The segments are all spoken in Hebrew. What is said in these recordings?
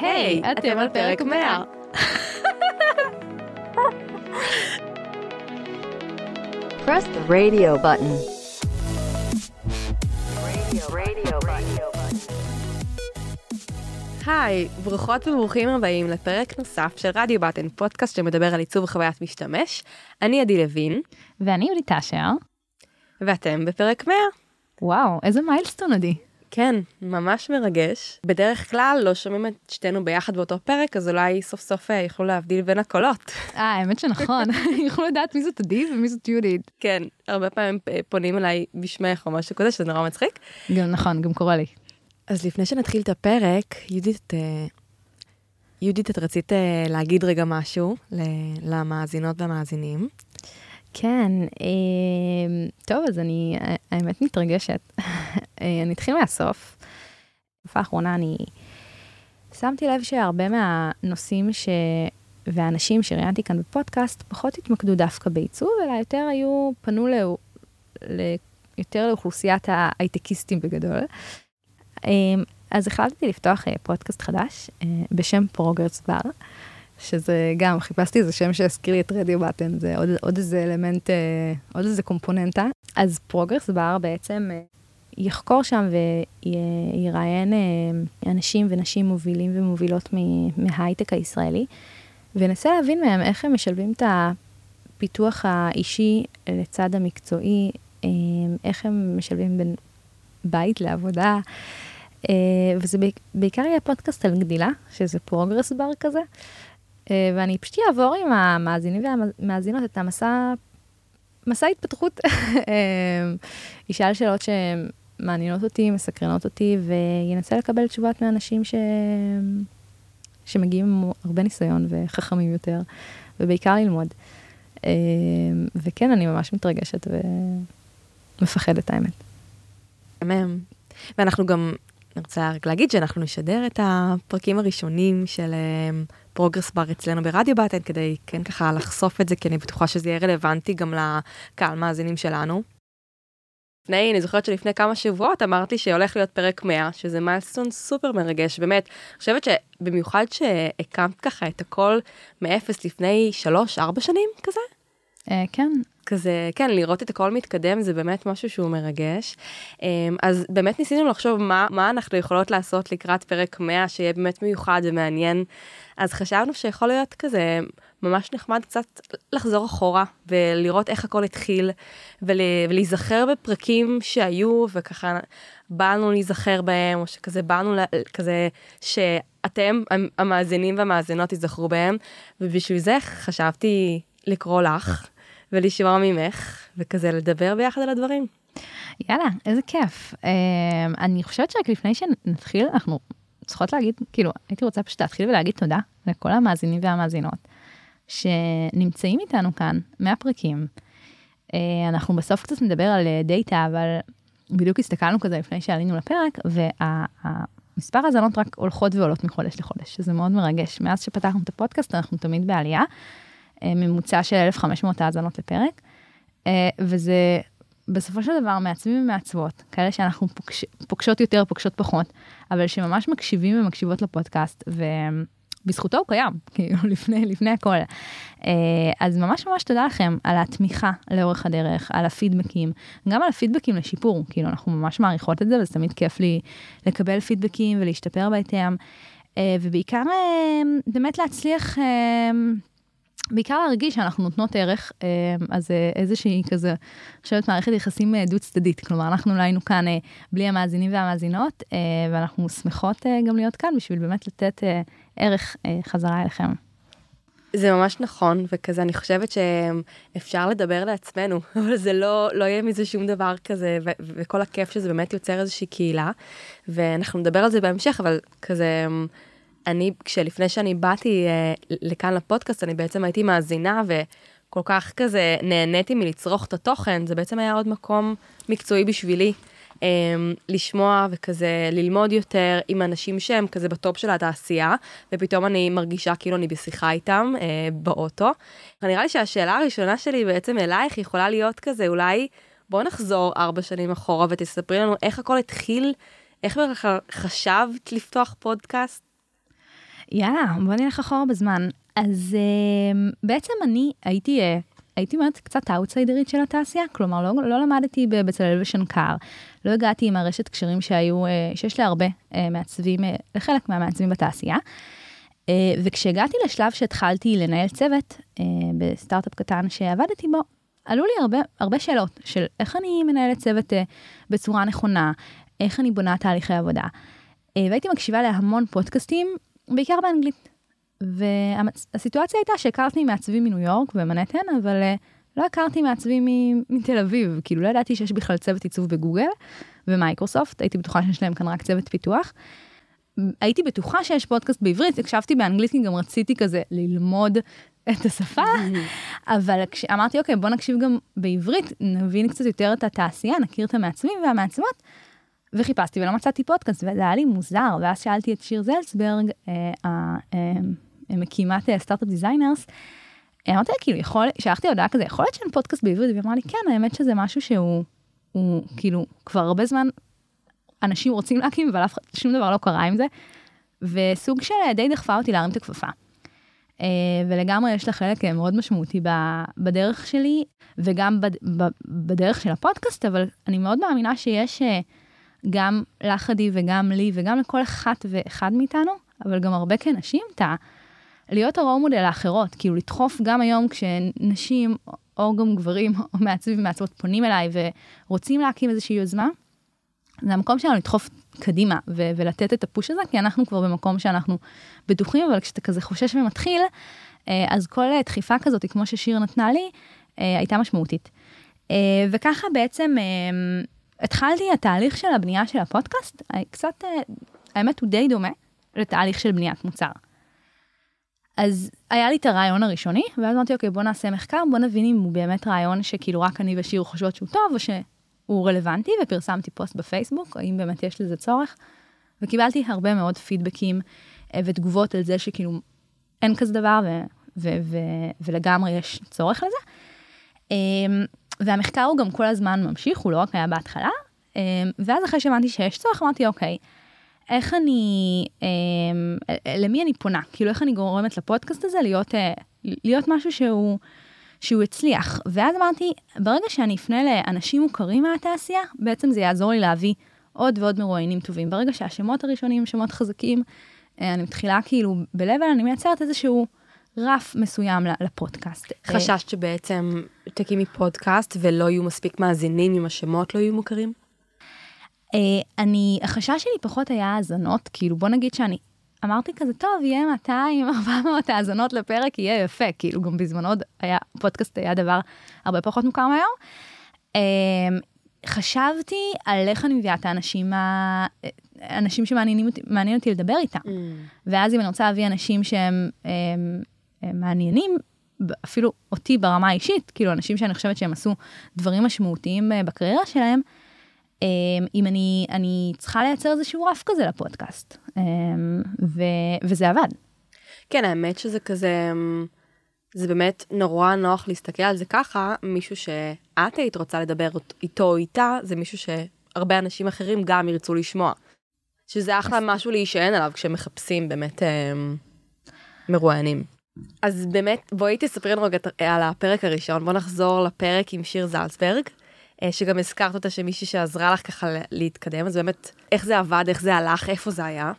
היי, אתם על פרק 100. Press the radio button. היי, ברוכות וברוכים הבאים לפרק נוסף של רדיו בטן, פודקאסט שמדבר על עיצוב חוויית משתמש. אני עדי לוין, ואני יהודית אשר. ואתם בפרק 100. וואו, איזה מיילסטון עדי. כן, ממש מרגש. בדרך כלל לא שומעים את שתינו ביחד באותו פרק, אז אולי סוף סוף אה, יוכלו להבדיל בין הקולות. אה, האמת שנכון, יוכלו לדעת מי זאת עדי ומי זאת יהודית. כן, הרבה פעמים אה, פונים אליי בשמך או משהו כזה, שזה נורא מצחיק. גם נכון, גם קורה לי. אז לפני שנתחיל את הפרק, יהודית, אה, יהודית, את רצית להגיד רגע משהו למאזינות והמאזינים. כן, אה, טוב, אז אני האמת מתרגשת. אה, אני אתחיל מהסוף. בתקופה האחרונה אני שמתי לב שהרבה מהנושאים ש... והאנשים שראיינתי כאן בפודקאסט פחות התמקדו דווקא בעיצוב, אלא יותר היו, פנו ל... ל... יותר לאוכלוסיית ההייטקיסטים בגדול. אה, אז החלטתי לפתוח אה, פודקאסט חדש אה, בשם Progress Bar. שזה גם, חיפשתי איזה שם שהזכיר לי את רדיו בטן, זה עוד, עוד איזה אלמנט, אה, עוד איזה קומפוננטה. אז Progress Bar בעצם אה, אחקור שם ואראיין אה, אנשים ונשים מובילים ומובילות מההייטק הישראלי, וננסה להבין מהם איך הם משלבים את הפיתוח האישי לצד המקצועי, איך הם משלבים בין בית לעבודה. וזה בעיקר יהיה פודקאסט על גדילה, שזה progress bar כזה. אה, ואני פשוט אעבור עם המאזינים והמאזינות את המסע, מסע התפתחות. אשאל שאלות שמעניינות אותי, מסקרנות אותי, ואנסה לקבל תשובות מאנשים ש... שמגיעים עם הרבה ניסיון וחכמים יותר, ובעיקר ללמוד. אה, וכן, אני ממש מתרגשת ומפחדת, האמת. מהמם. ואנחנו גם אני רוצה רק להגיד שאנחנו נשדר את הפרקים הראשונים של Progress Bar אצלנו ברדיו בטן, כדי כן ככה לחשוף את זה, כי אני בטוחה שזה יהיה רלוונטי גם לקהל מאזינים שלנו. לפני, אני זוכרת שלפני כמה שבועות אמרתי שהולך להיות פרק 100, שזה milestone סופר מרגש, באמת. אני חושבת שבמיוחד שהקמת ככה את הכל מאפס לפני 3-4 שנים כזה. Uh, כן, כזה, כן, לראות את הכל מתקדם זה באמת משהו שהוא מרגש. אז באמת ניסינו לחשוב מה, מה אנחנו יכולות לעשות לקראת פרק 100, שיהיה באמת מיוחד ומעניין. אז חשבנו שיכול להיות כזה ממש נחמד קצת לחזור אחורה ולראות איך הכל התחיל, ול, ולהיזכר בפרקים שהיו, וככה באנו להיזכר בהם, או שכזה באנו כזה שאתם, המאזינים והמאזינות, תיזכרו בהם, ובשביל זה חשבתי לקרוא לך. ולשמוע ממך, וכזה לדבר ביחד על הדברים. יאללה, איזה כיף. Uh, אני חושבת שרק לפני שנתחיל, אנחנו צריכות להגיד, כאילו, הייתי רוצה פשוט להתחיל ולהגיד תודה לכל המאזינים והמאזינות שנמצאים איתנו כאן מהפרקים. Uh, אנחנו בסוף קצת נדבר על דאטה, אבל בדיוק הסתכלנו כזה לפני שעלינו לפרק, והמספר וה, האזנות רק הולכות ועולות מחודש לחודש, שזה מאוד מרגש. מאז שפתחנו את הפודקאסט אנחנו תמיד בעלייה. ממוצע של 1,500 האזנות לפרק, אה, וזה בסופו של דבר מעצבים ומעצבות, כאלה שאנחנו פוגש, פוגשות יותר, פוגשות פחות, אבל שממש מקשיבים ומקשיבות לפודקאסט, ובזכותו הוא קיים, כאילו, לפני, לפני הכל. אה, אז ממש ממש תודה לכם על התמיכה לאורך הדרך, על הפידבקים, גם על הפידבקים לשיפור, כאילו, אנחנו ממש מעריכות את זה, וזה תמיד כיף לי לקבל פידבקים ולהשתפר בהתאם, אה, ובעיקר באמת להצליח... בעיקר להרגיש שאנחנו נותנות ערך, אה, אז אה, איזושהי כזה, אני חושבת מערכת יחסים אה, דו צדדית, כלומר אנחנו לא היינו כאן בלי המאזינים והמאזינות, ואנחנו שמחות גם להיות כאן בשביל באמת לתת ערך חזרה אליכם. זה ממש נכון, וכזה אני חושבת שאפשר לדבר לעצמנו, אבל זה לא, לא יהיה מזה שום דבר כזה, ו- וכל הכיף שזה באמת יוצר איזושהי קהילה, ואנחנו נדבר על זה בהמשך, אבל כזה... אני, כשלפני שאני באתי אה, לכאן לפודקאסט, אני בעצם הייתי מאזינה וכל כך כזה נהניתי מלצרוך את התוכן, זה בעצם היה עוד מקום מקצועי בשבילי. אה, לשמוע וכזה ללמוד יותר עם אנשים שהם כזה בטופ של התעשייה, ופתאום אני מרגישה כאילו אני בשיחה איתם אה, באוטו. נראה לי שהשאלה הראשונה שלי בעצם אלייך יכולה להיות כזה, אולי בוא נחזור ארבע שנים אחורה ותספרי לנו איך הכל התחיל, איך בכלל חשבת לפתוח פודקאסט? יאללה, בוא נלך אחורה בזמן. אז אה, בעצם אני הייתי, אה, הייתי אומרת קצת האוטסיידרית של התעשייה, כלומר לא, לא למדתי בבצלאל ושנקר, לא הגעתי עם הרשת קשרים שהיו, אה, שיש להרבה אה, מעצבים, אה, לחלק מהמעצבים בתעשייה. אה, וכשהגעתי לשלב שהתחלתי לנהל צוות אה, בסטארט-אפ קטן שעבדתי בו, עלו לי הרבה, הרבה שאלות של איך אני מנהלת צוות אה, בצורה נכונה, איך אני בונה תהליכי עבודה. והייתי מקשיבה להמון פודקאסטים, בעיקר באנגלית. והסיטואציה הייתה שהכרתי מעצבים מניו יורק ומנהטן, אבל אה, לא הכרתי מעצבים מתל אביב, כאילו לא ידעתי שיש בכלל צוות עיצוב בגוגל ומייקרוסופט, הייתי בטוחה שיש להם כאן רק צוות פיתוח. הייתי בטוחה שיש פודקאסט בעברית, הקשבתי באנגלית כי גם רציתי כזה ללמוד את השפה, אבל כשאמרתי, אוקיי, בוא נקשיב גם בעברית, נבין קצת יותר את התעשייה, נכיר את המעצבים והמעצבות, וחיפשתי ולא מצאתי פודקאסט, וזה היה לי מוזר, ואז שאלתי את שיר זלצברג, אה, אה, מקימת Startup Designers, אמרתי לה, כאילו, יכול, שלחתי הודעה כזה, יכול להיות שאין פודקאסט בעברית, והיא אמרה לי, כן, האמת שזה משהו שהוא, הוא, כאילו, כבר הרבה זמן אנשים רוצים להקים, אבל שום דבר לא קרה עם זה, וסוג של די דחפה אותי להרים את הכפפה. Uh, ולגמרי יש לה חלק מאוד משמעותי בדרך שלי, וגם בד, בדרך של הפודקאסט, אבל אני מאוד מאמינה שיש uh, גם לך עדי וגם לי וגם לכל אחת ואחד מאיתנו, אבל גם הרבה כנשים, את ה... להיות הרואו מודל לאחרות, כאילו לדחוף גם היום כשנשים או גם גברים או מעצבים ומעצבות פונים אליי ורוצים להקים איזושהי יוזמה, זה המקום שלנו לדחוף קדימה ו- ולתת את הפוש הזה, כי אנחנו כבר במקום שאנחנו בטוחים, אבל כשאתה כזה חושש ומתחיל, אה, אז כל דחיפה כזאת, כמו ששיר נתנה לי, אה, הייתה משמעותית. אה, וככה בעצם התחלתי התהליך של הבנייה של הפודקאסט, קצת, האמת הוא די דומה לתהליך של בניית מוצר. אז היה לי את הרעיון הראשוני, ואז אמרתי, אוקיי, בוא נעשה מחקר, בוא נבין אם הוא באמת רעיון שכאילו רק אני ושיר חושבות שהוא טוב, או שהוא רלוונטי, ופרסמתי פוסט בפייסבוק, האם באמת יש לזה צורך, וקיבלתי הרבה מאוד פידבקים אה, ותגובות על זה שכאילו אין כזה דבר, ו- ו- ו- ולגמרי יש צורך לזה. אמ, והמחקר הוא גם כל הזמן ממשיך, הוא לא רק היה בהתחלה, אמ, ואז אחרי שהבנתי שיש צורך, אמרתי, אוקיי, איך אני, אה, למי אני פונה? כאילו, איך אני גורמת לפודקאסט הזה להיות, אה, להיות משהו שהוא, שהוא הצליח. ואז אמרתי, ברגע שאני אפנה לאנשים מוכרים מהתעשייה, בעצם זה יעזור לי להביא עוד ועוד מרואיינים טובים. ברגע שהשמות הראשונים הם שמות חזקים, אה, אני מתחילה כאילו ב-level, אני מייצרת איזשהו רף מסוים לפודקאסט. חששת שבעצם תקימי פודקאסט ולא יהיו מספיק מאזינים אם השמות לא יהיו מוכרים? Uh, אני, החשש שלי פחות היה האזנות, כאילו בוא נגיד שאני אמרתי כזה, טוב, יהיה 200, 400 האזנות לפרק, יהיה יפה, כאילו גם בזמנו היה, פודקאסט היה דבר הרבה פחות מוכר מהיום. Uh, חשבתי על איך אני מביאה את האנשים, ה... אנשים שמעניינים אותי, לדבר איתם. Mm. ואז אם אני רוצה להביא אנשים שהם הם, הם מעניינים, אפילו אותי ברמה האישית, כאילו אנשים שאני חושבת שהם עשו דברים משמעותיים אה, בקריירה שלהם, אמ, אם אני, אני צריכה לייצר איזשהו רף כזה לפודקאסט, ו, וזה עבד. כן, האמת שזה כזה, זה באמת נורא נוח להסתכל על זה ככה, מישהו שאת היית רוצה לדבר איתו או איתה, זה מישהו שהרבה אנשים אחרים גם ירצו לשמוע. שזה אחלה משהו להישען עליו כשמחפשים באמת אה, מרואיינים. אז באמת, בואי תספרי לנו רגע על הפרק הראשון, בוא נחזור לפרק עם שיר זלצברג. אה, שגם הזכרת אותה שמישהי שעזרה לך ככה להתקדם, אז באמת, איך זה עבד, איך זה הלך, איפה זה היה?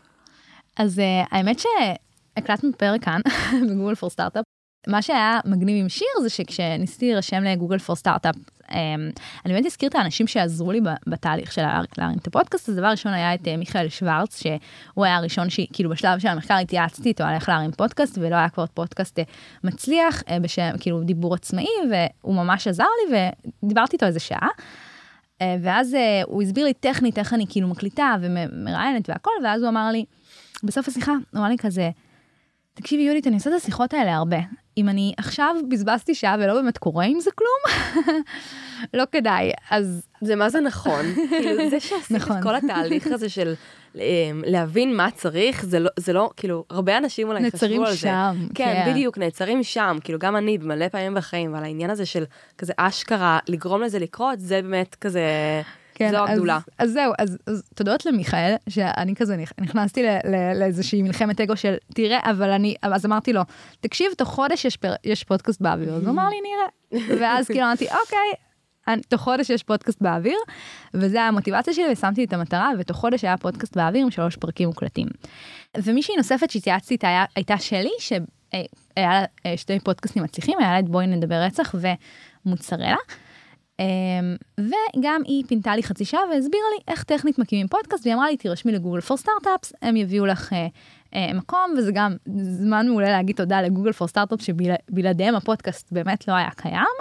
אז uh, האמת שהקלטנו פרק כאן, בגוגל פור סטארט-אפ. מה שהיה מגניב עם שיר זה שכשניסיתי להירשם לגוגל פור סטארט-אפ, אני באמת אזכיר את האנשים שעזרו לי בתהליך של להרים את הפודקאסט, אז דבר ראשון היה את אה, מיכאל שוורץ, שהוא היה הראשון שכאילו בשלב של המחקר התייעצתי איתו על איך להרים פודקאסט, ולא היה כבר פודקאסט אה, מצליח, אה, בשם כאילו דיבור עצמאי, והוא ממש עזר לי, ודיברתי איתו איזה שעה. ואז הוא הסביר לי טכנית איך אני כאילו מקליטה ומראיינת והכל, ואז הוא אמר לי, בסוף השיחה, הוא אמר לי כזה, תקשיבי יהודית, אני עושה את השיחות האלה הרבה. אם אני עכשיו בזבזתי שעה ולא באמת קורה עם זה כלום, לא כדאי. אז... זה מה זה נכון. כאילו, זה שעשית נכון. את כל התהליך הזה של אמ, להבין מה צריך, זה לא, זה לא, כאילו, הרבה אנשים אולי חשבו על זה. נעצרים שם. כן, כן, בדיוק, נעצרים שם. כאילו, גם אני במלא פעמים בחיים, ועל העניין הזה של כזה אשכרה לגרום לזה לקרות, זה באמת כזה... כן, זו אז- הגדולה. אז זהו, אז, אז תודות למיכאל, שאני כזה נכ- נכנסתי לאיזושהי מלחמת אגו של תראה, אבל אני, אז אמרתי לו, תקשיב, תוך חודש יש, פר, יש פודקאסט באוויר, אז הוא אמר לי, נראה. ואז כאילו אמרתי, אוקיי, אני, תוך חודש יש פודקאסט באוויר, וזה היה המוטיבציה שלי, ושמתי את המטרה, ותוך חודש היה פודקאסט באוויר עם שלוש פרקים מוקלטים. ומישהי נוספת שהתייעצתי איתה הייתה שלי, שהיה לה אה, שתי פודקאסטים מצליחים, היה לה את בואי נדבר רצח ומוצרלה. אמ, וגם היא פינתה לי חצי שעה והסבירה לי איך טכנית מקימים פודקאסט, והיא אמרה לי, תירשמי ל Google for Startups, הם יביאו לך אה, אה, מקום, וזה גם זמן מעולה להגיד תודה ל Google for Startups, שבלעדיהם הפודקאסט באמת לא היה קיים.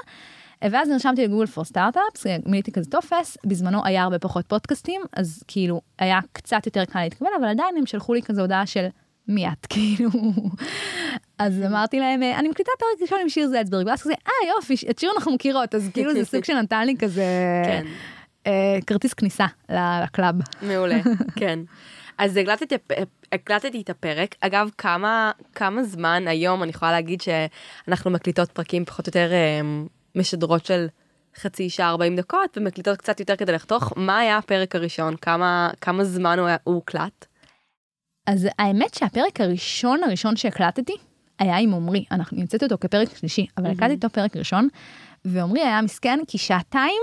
אה, ואז נרשמתי ל Google for Startups, מילאתי כזה טופס, בזמנו היה הרבה פחות פודקאסטים, אז כאילו היה קצת יותר קל להתקבל, אבל עדיין הם שלחו לי כזה הודעה של מי את, כאילו. אז אמרתי להם, אה, אני מקליטה פרק ראשון עם שיר זלצברג, ואז כזה, אה יופי, את שיר אנחנו מכירות, אז כאילו זה סוג שנתן לי כזה כן. אה, כרטיס כניסה לקלאב. מעולה, כן. אז הקלטתי, הקלטתי את הפרק. אגב, כמה, כמה זמן היום אני יכולה להגיד שאנחנו מקליטות פרקים פחות או יותר אה, משדרות של חצי שעה 40 דקות ומקליטות קצת יותר כדי לחתוך. מה היה הפרק הראשון? כמה, כמה זמן הוא, היה- הוא הוקלט? אז האמת שהפרק הראשון הראשון שהקלטתי היה עם עמרי, אנחנו נמצאת אותו כפרק שלישי, אבל הקלטתי אותו פרק ראשון, ועמרי היה מסכן כי שעתיים,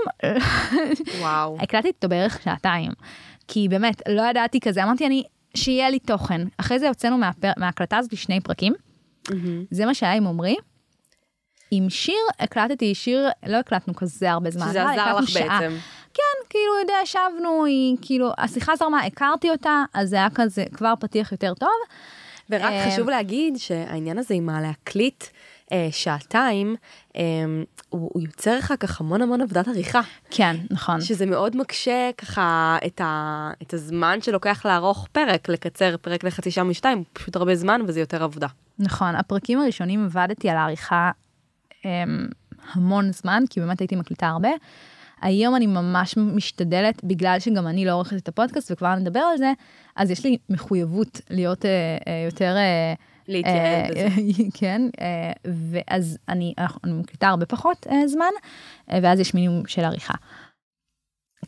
וואו. הקלטתי אותו בערך שעתיים, כי באמת לא ידעתי כזה, אמרתי אני, שיהיה לי תוכן. אחרי זה הוצאנו מהפר... מההקלטה הזאת שני פרקים, זה מה שהיה עם עמרי. עם שיר הקלטתי שיר, לא הקלטנו כזה הרבה זמן, שזה עזר לך שעה. בעצם. כאילו, יודע, ישבנו, היא, כאילו, השיחה זרמה, הכרתי אותה, אז זה היה כזה כבר פתיח יותר טוב. ורק אה, חשוב להגיד שהעניין הזה עם הלהקליט אה, שעתיים, אה, הוא, הוא יוצר אחר כך המון המון עבודת עריכה. כן, נכון. שזה מאוד מקשה ככה את, ה, את הזמן שלוקח לערוך פרק, לקצר פרק לחצי שעה משתיים, פשוט הרבה זמן וזה יותר עבודה. נכון, הפרקים הראשונים עבדתי על העריכה um, המון זמן, כי באמת הייתי מקליטה הרבה. היום אני ממש משתדלת, בגלל שגם אני לא עורכת את הפודקאסט וכבר נדבר על זה, אז יש לי מחויבות להיות uh, uh, יותר... Uh, להתייעל בזה. כן, אה, ואז אני, אני מקליטה הרבה פחות אה, זמן, אה, ואז יש מינימום של עריכה.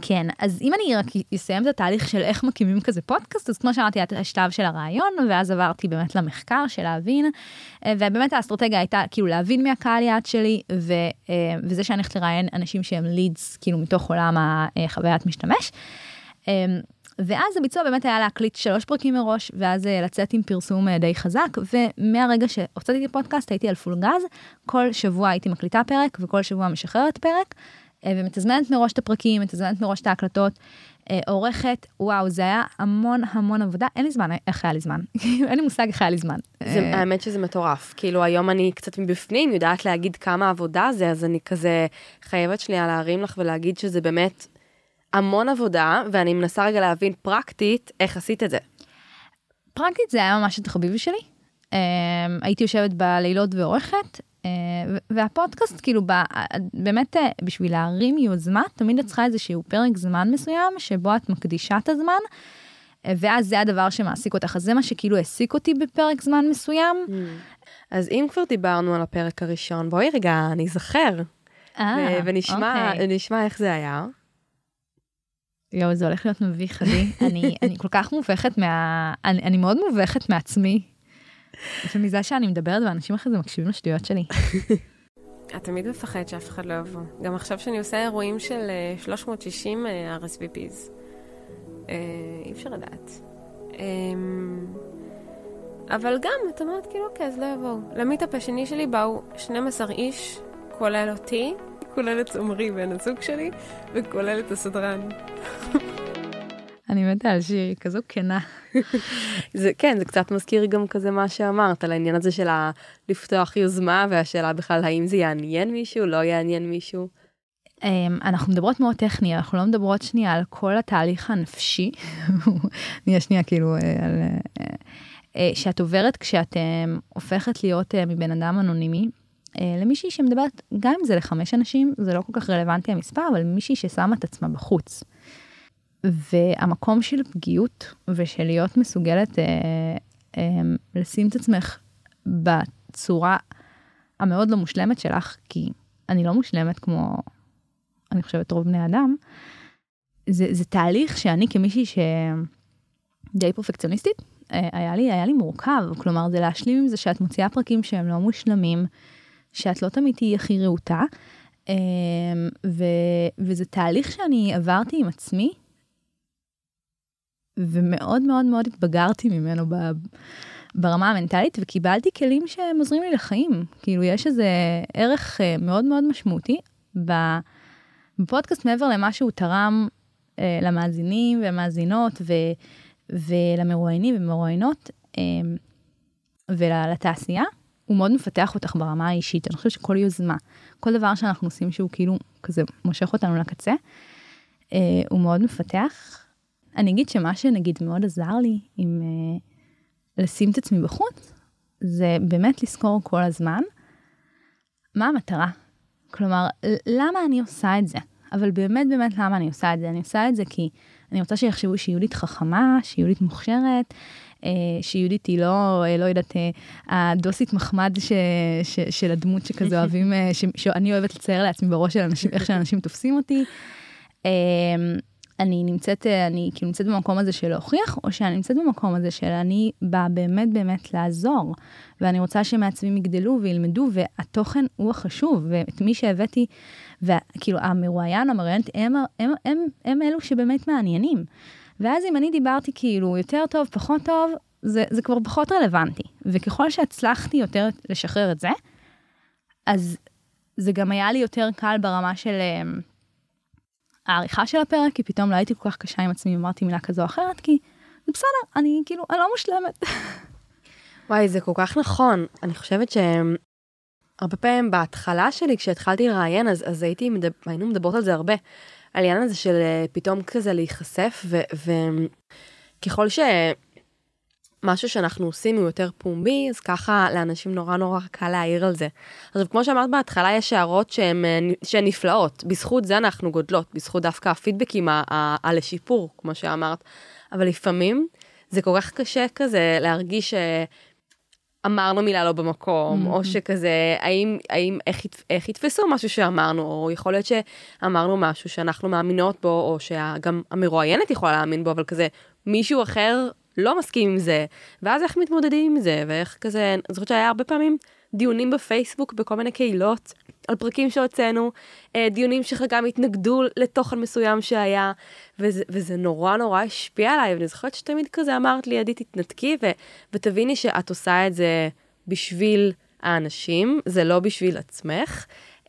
כן, אז אם אני רק אסיים את התהליך של איך מקימים כזה פודקאסט, אז כמו שאמרתי, היה השלב של הרעיון, ואז עברתי באמת למחקר של להבין, אה, ובאמת האסטרטגיה הייתה כאילו להבין מי הקהל יעד שלי, ו, אה, וזה שאני הולכת לראיין אנשים שהם לידס, כאילו מתוך עולם החוויית משתמש. אה, ואז הביצוע באמת היה להקליט שלוש פרקים מראש, ואז לצאת עם פרסום די חזק, ומהרגע שהוצאתי את הפודקאסט הייתי על פול גז, כל שבוע הייתי מקליטה פרק, וכל שבוע משחררת פרק, ומתזמנת מראש את הפרקים, מתזמנת מראש את ההקלטות, אה, עורכת, וואו, זה היה המון המון עבודה, אין לי זמן, איך היה לי זמן, אין לי מושג איך היה לי זמן. זה, אה, האמת שזה מטורף. כאילו היום אני קצת מבפנים יודעת להגיד כמה עבודה זה, אז אני כזה חייבת שנייה להרים לך ולהגיד שזה באמת המון עבודה, ואני מנסה רגע להבין פרקטית איך עשית את זה. פרקטית זה היה ממש התחביב שלי. Um, הייתי יושבת בלילות ועורכת, והפודקאסט כאילו ב- באמת uh, בשביל להרים יוזמה תמיד את צריכה איזשהו פרק זמן מסוים שבו את מקדישה את הזמן. ואז זה הדבר שמעסיק אותך אז זה מה שכאילו העסיק אותי בפרק זמן מסוים. אז אם כבר דיברנו על הפרק הראשון, בואי רגע ניזכר, אה, ו- ונשמע אוקיי. איך זה היה. יואו זה הולך להיות מביך לי אני אני כל כך מובכת מה אני, אני מאוד מובכת מעצמי. ומזה שאני מדברת ואנשים אחרי זה מקשיבים לשטויות שלי. את תמיד מפחד שאף אחד לא יבוא. גם עכשיו שאני עושה אירועים של אה, 360 אה, RSVPs. אה, אי אפשר לדעת. אמ, אבל גם, את אומרת, כאילו, אוקיי, אז לא יבואו. למיטאפ השני שלי באו 12 איש, כולל אותי, כולל את עמרי בן הזוג שלי, וכולל את הסדרן. אני מתה על שיר, היא כזו כנה. זה כן, זה קצת מזכיר גם כזה מה שאמרת, על העניין הזה של לפתוח יוזמה, והשאלה בכלל האם זה יעניין מישהו, לא יעניין מישהו. אמ, אנחנו מדברות מאוד טכני, אנחנו לא מדברות שנייה על כל התהליך הנפשי. נהיה שנייה כאילו אה, על... אה, אה, שאת עוברת כשאת אה, הופכת להיות מבן אדם אנונימי. למישהי שמדברת, גם אם זה לחמש אנשים, זה לא כל כך רלוונטי המספר, אבל מישהי ששמה את עצמה בחוץ. והמקום של פגיעות ושל להיות מסוגלת אה, אה, לשים את עצמך בצורה המאוד לא מושלמת שלך, כי אני לא מושלמת כמו, אני חושבת, רוב בני אדם, זה, זה תהליך שאני כמישהי שדי פרפקציוניסטית, אה, היה לי, היה לי מורכב, כלומר זה להשלים עם זה שאת מוציאה פרקים שהם לא מושלמים, שאת לא תמיד תהיי הכי רהוטה, אה, ו, וזה תהליך שאני עברתי עם עצמי, ומאוד מאוד מאוד התבגרתי ממנו ב, ברמה המנטלית, וקיבלתי כלים שהם עוזרים לי לחיים. כאילו, יש איזה ערך אה, מאוד מאוד משמעותי בפודקאסט מעבר למה שהוא תרם אה, למאזינים ומאזינות ו, ולמרואיינים ומרואיינות אה, ולתעשייה, הוא מאוד מפתח אותך ברמה האישית. אני חושבת שכל יוזמה, כל דבר שאנחנו עושים שהוא כאילו כזה מושך אותנו לקצה, אה, הוא מאוד מפתח. אני אגיד שמה שנגיד מאוד עזר לי עם אה, לשים את עצמי בחוץ, זה באמת לזכור כל הזמן מה המטרה. כלומר, למה אני עושה את זה? אבל באמת באמת למה אני עושה את זה? אני עושה את זה כי אני רוצה שיחשבו שיהודית חכמה, שיהודית מוכשרת, אה, שיהודית היא לא, אה, לא יודעת, אה, הדוסית מחמד ש, ש, של הדמות שכזה אוהבים, ש, שאני אוהבת לצייר לעצמי בראש של אנשים, איך שאנשים תופסים אותי. אני נמצאת, אני כאילו נמצאת במקום הזה של להוכיח, או שאני נמצאת במקום הזה של אני באה באמת באמת לעזור, ואני רוצה שמעצבים יגדלו וילמדו, והתוכן הוא החשוב, ואת מי שהבאתי, וכאילו המרואיין, המראיינת, הם, הם, הם, הם, אלו שבאמת מעניינים. ואז אם אני דיברתי כאילו יותר טוב, פחות טוב, זה, זה כבר פחות רלוונטי. וככל שהצלחתי יותר לשחרר את זה, אז זה גם היה לי יותר קל ברמה של... העריכה של הפרק, כי פתאום לא הייתי כל כך קשה עם עצמי, אמרתי מילה כזו או אחרת, כי זה בסדר, אני כאילו, אני לא מושלמת. וואי, זה כל כך נכון. אני חושבת שהרבה פעמים בהתחלה שלי, כשהתחלתי לראיין, אז, אז הייתי, מדבר, היינו מדברות על זה הרבה, על העניין הזה של אה, פתאום כזה להיחשף, וככל ש... משהו שאנחנו עושים הוא יותר פומבי, אז ככה לאנשים נורא נורא קל להעיר על זה. אז כמו שאמרת בהתחלה, יש הערות שהן, אה, שהן נפלאות. בזכות זה אנחנו גודלות, בזכות דווקא הפידבקים הלשיפור, כמו שאמרת. אבל לפעמים זה כל כך קשה כזה להרגיש שאמרנו מילה לא במקום, mm-hmm. או שכזה, האם, האם, איך, איך יתפסו משהו שאמרנו, או יכול להיות שאמרנו משהו שאנחנו מאמינות בו, או שגם המרואיינת יכולה להאמין בו, אבל כזה מישהו אחר לא מסכים עם זה, ואז איך מתמודדים עם זה, ואיך כזה, אני זוכרת שהיה הרבה פעמים דיונים בפייסבוק בכל מיני קהילות על פרקים שהוצאנו, אה, דיונים שחלקם התנגדו לתוכן מסוים שהיה, וזה, וזה נורא נורא השפיע עליי, ואני זוכרת שתמיד כזה אמרת לי, עדי, תתנתקי ו, ותביני שאת עושה את זה בשביל האנשים, זה לא בשביל עצמך. Uh,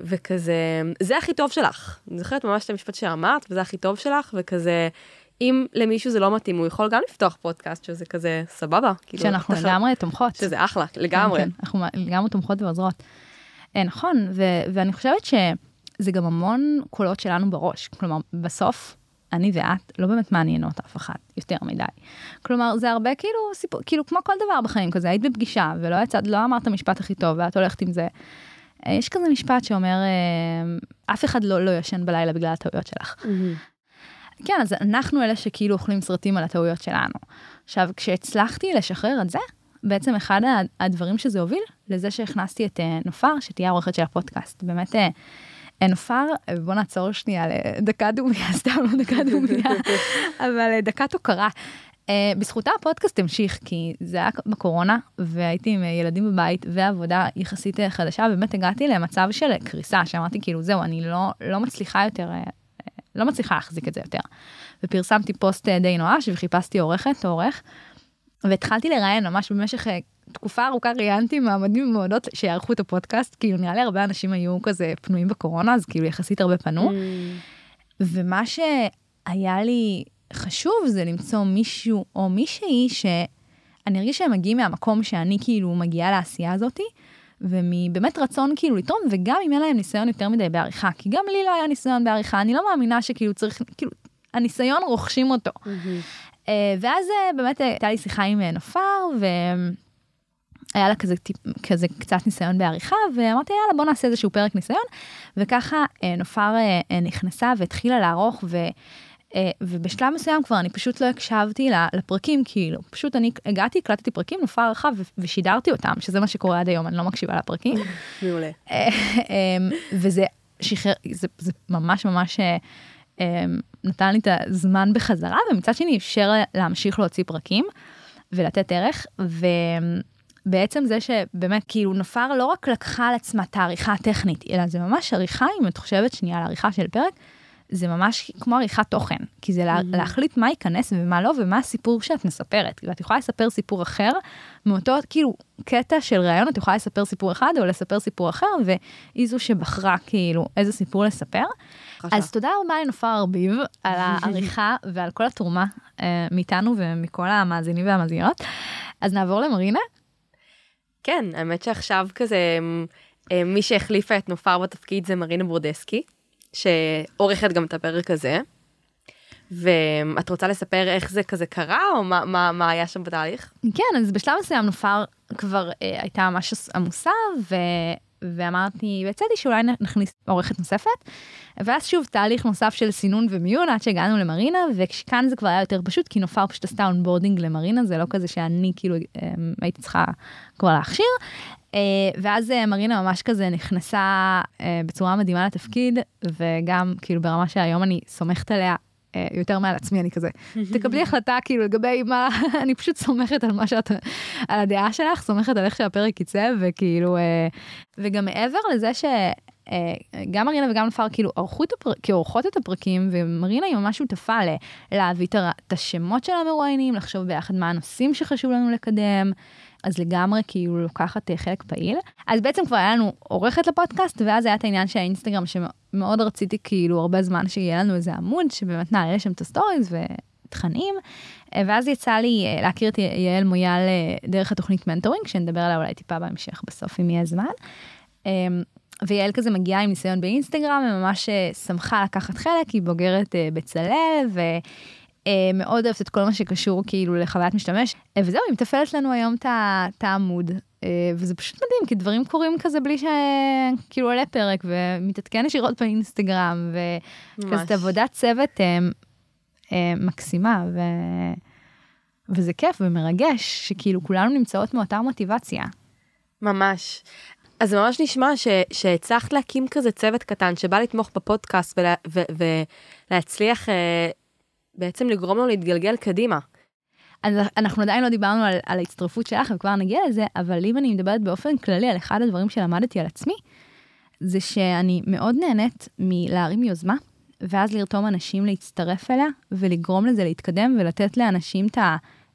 וכזה, זה הכי טוב שלך. אני זוכרת ממש את המשפט שאמרת, וזה הכי טוב שלך, וכזה, אם למישהו זה לא מתאים, הוא יכול גם לפתוח פודקאסט שזה כזה סבבה. כאילו, שאנחנו תחל... לגמרי תומכות. שזה אחלה, לגמרי. כן, כן, אנחנו לגמרי תומכות ועוזרות. אה, נכון, ו- ואני חושבת שזה גם המון קולות שלנו בראש. כלומר, בסוף, אני ואת לא באמת מעניינות אף אחת יותר מדי. כלומר, זה הרבה כאילו סיפור, כאילו כמו כל דבר בחיים כזה, היית בפגישה ולא יצאת, לא אמרת המשפט הכי טוב ואת הולכת עם זה. אה, יש כזה משפט שאומר, אה, אף אחד לא, לא ישן בלילה בגלל הטעויות שלך. Mm-hmm. כן, אז אנחנו אלה שכאילו אוכלים סרטים על הטעויות שלנו. עכשיו, כשהצלחתי לשחרר את זה, בעצם אחד הדברים שזה הוביל, לזה שהכנסתי את אה, נופר, שתהיה העורכת של הפודקאסט. באמת, אה, אה, נופר, בוא נעצור שנייה לדקה דומיה, סתם לא דקה דומיה, אבל דקת הוקרה. בזכותה הפודקאסט המשיך, כי זה היה בקורונה, והייתי עם ילדים בבית ועבודה יחסית חדשה, באמת הגעתי למצב של קריסה, שאמרתי כאילו, זהו, אני לא, לא מצליחה יותר לא מצליחה להחזיק את זה יותר. ופרסמתי פוסט אה, די נואש וחיפשתי עורכת או עורך, והתחלתי לראיין ממש במשך אה, תקופה ארוכה ראיינתי מעמדים ומועדות שיערכו את הפודקאסט, כאילו נראה לי הרבה אנשים היו כזה פנויים בקורונה, אז כאילו יחסית הרבה פנו. Mm. ומה שהיה לי חשוב זה למצוא מישהו או מישהי שאני ארגיש שהם מגיעים מהמקום שאני כאילו מגיעה לעשייה הזאתי, ומבאמת רצון כאילו לתרום, וגם אם אין להם ניסיון יותר מדי בעריכה, כי גם לי לא היה ניסיון בעריכה, אני לא מאמינה שכאילו צריך, כאילו, הניסיון רוכשים אותו. Mm-hmm. ואז אה, באמת אה, הייתה לי שיחה עם נופר, והיה לה כזה, כזה קצת ניסיון בעריכה, ואמרתי, יאללה, בוא נעשה איזשהו פרק ניסיון, וככה נופר נכנסה והתחילה לערוך, ו... אה, ובשלב מסוים כבר אני פשוט לא הקשבתי לפרקים, כאילו, פשוט אני הגעתי, הקלטתי פרקים, נופר רחב ושידרתי אותם, שזה מה שקורה עד היום, אני לא מקשיבה לפרקים. מעולה. אה, אמ, וזה שחרר, זה, זה ממש ממש נתן לי את הזמן בחזרה, ומצד שני אפשר להמשיך להוציא פרקים ולתת ערך, ובעצם זה שבאמת כאילו נופר לא רק לקחה על עצמה את העריכה הטכנית, אלא זה ממש עריכה, אם את חושבת שנייה על עריכה של פרק, זה ממש כמו עריכת תוכן, כי זה לה, להחליט מה ייכנס ומה לא, ומה הסיפור שאת מספרת. ואת יכולה לספר סיפור אחר, מאותו כאילו קטע של ראיון, את יכולה לספר סיפור אחד או לספר סיפור אחר, והיא זו שבחרה כאילו איזה סיפור לספר. חשב. אז תודה רבה לנופר ארביב על העריכה ועל כל התרומה אה, מאיתנו ומכל המאזינים והמאזינות. אז נעבור למרינה. כן, האמת שעכשיו כזה, אה, מי שהחליפה את נופר בתפקיד זה מרינה בורדסקי. שעורכת גם את הפרק הזה. ואת רוצה לספר איך זה כזה קרה, או מה, מה, מה היה שם בתהליך? כן, אז בשלב מסוים נופר כבר אה, הייתה ממש עמוסה, ו... ואמרתי, והצעתי שאולי נכניס עורכת נוספת, ואז שוב תהליך נוסף של סינון ומיון עד שהגענו למרינה, וכאן זה כבר היה יותר פשוט, כי נופר פשוט עשתה onboarding למרינה, זה לא כזה שאני כאילו אה, הייתי צריכה כבר להכשיר, אה, ואז אה, מרינה ממש כזה נכנסה אה, בצורה מדהימה לתפקיד, וגם כאילו ברמה שהיום אני סומכת עליה יותר מעל עצמי, אני כזה, תקבלי החלטה כאילו לגבי מה, אני פשוט סומכת על מה שאת, על הדעה שלך, סומכת על איך שהפרק יצא, וכאילו, uh, וגם מעבר לזה ש... Uh, גם מרינה וגם נפאר כאילו ערכו את הפרק, עורכות את הפרקים, ומרינה היא ממש שותפה להביא את השמות של המרואיינים, לחשוב ביחד מה הנושאים שחשוב לנו לקדם. אז לגמרי כאילו לוקחת אה, חלק פעיל. אז בעצם כבר היה לנו עורכת לפודקאסט, ואז היה את העניין של האינסטגרם שמאוד רציתי כאילו הרבה זמן שיהיה לנו איזה עמוד שבאמת נעלה לשם את ה stories ותכנים. אה, ואז יצא לי אה, להכיר את יעל מויאל דרך התוכנית מנטורינג, שנדבר עליה אולי טיפה בהמשך בסוף אם יהיה זמן. ויעל כזה מגיעה עם ניסיון באינסטגרם, וממש שמחה לקחת חלק, היא בוגרת בצלאל, מאוד אוהבת את כל מה שקשור כאילו לחוויית משתמש, אה, וזהו, היא מתפעלת לנו היום את העמוד, אה, וזה פשוט מדהים, כי דברים קורים כזה בלי שכאילו עולה פרק, ומתעדכן ישירות באינסטגרם, וכזה עבודת צוות מקסימה, ו... וזה כיף ומרגש, שככאילו כולנו נמצאות מאותה מוטיבציה. ממש. אז זה ממש נשמע ש, שהצלחת להקים כזה צוות קטן שבא לתמוך בפודקאסט ולה, ו, ולהצליח בעצם לגרום לו להתגלגל קדימה. אז אנחנו עדיין לא דיברנו על, על ההצטרפות שלך וכבר נגיע לזה, אבל אם אני מדברת באופן כללי על אחד הדברים שלמדתי על עצמי, זה שאני מאוד נהנית מלהרים יוזמה, ואז לרתום אנשים להצטרף אליה, ולגרום לזה להתקדם, ולתת לאנשים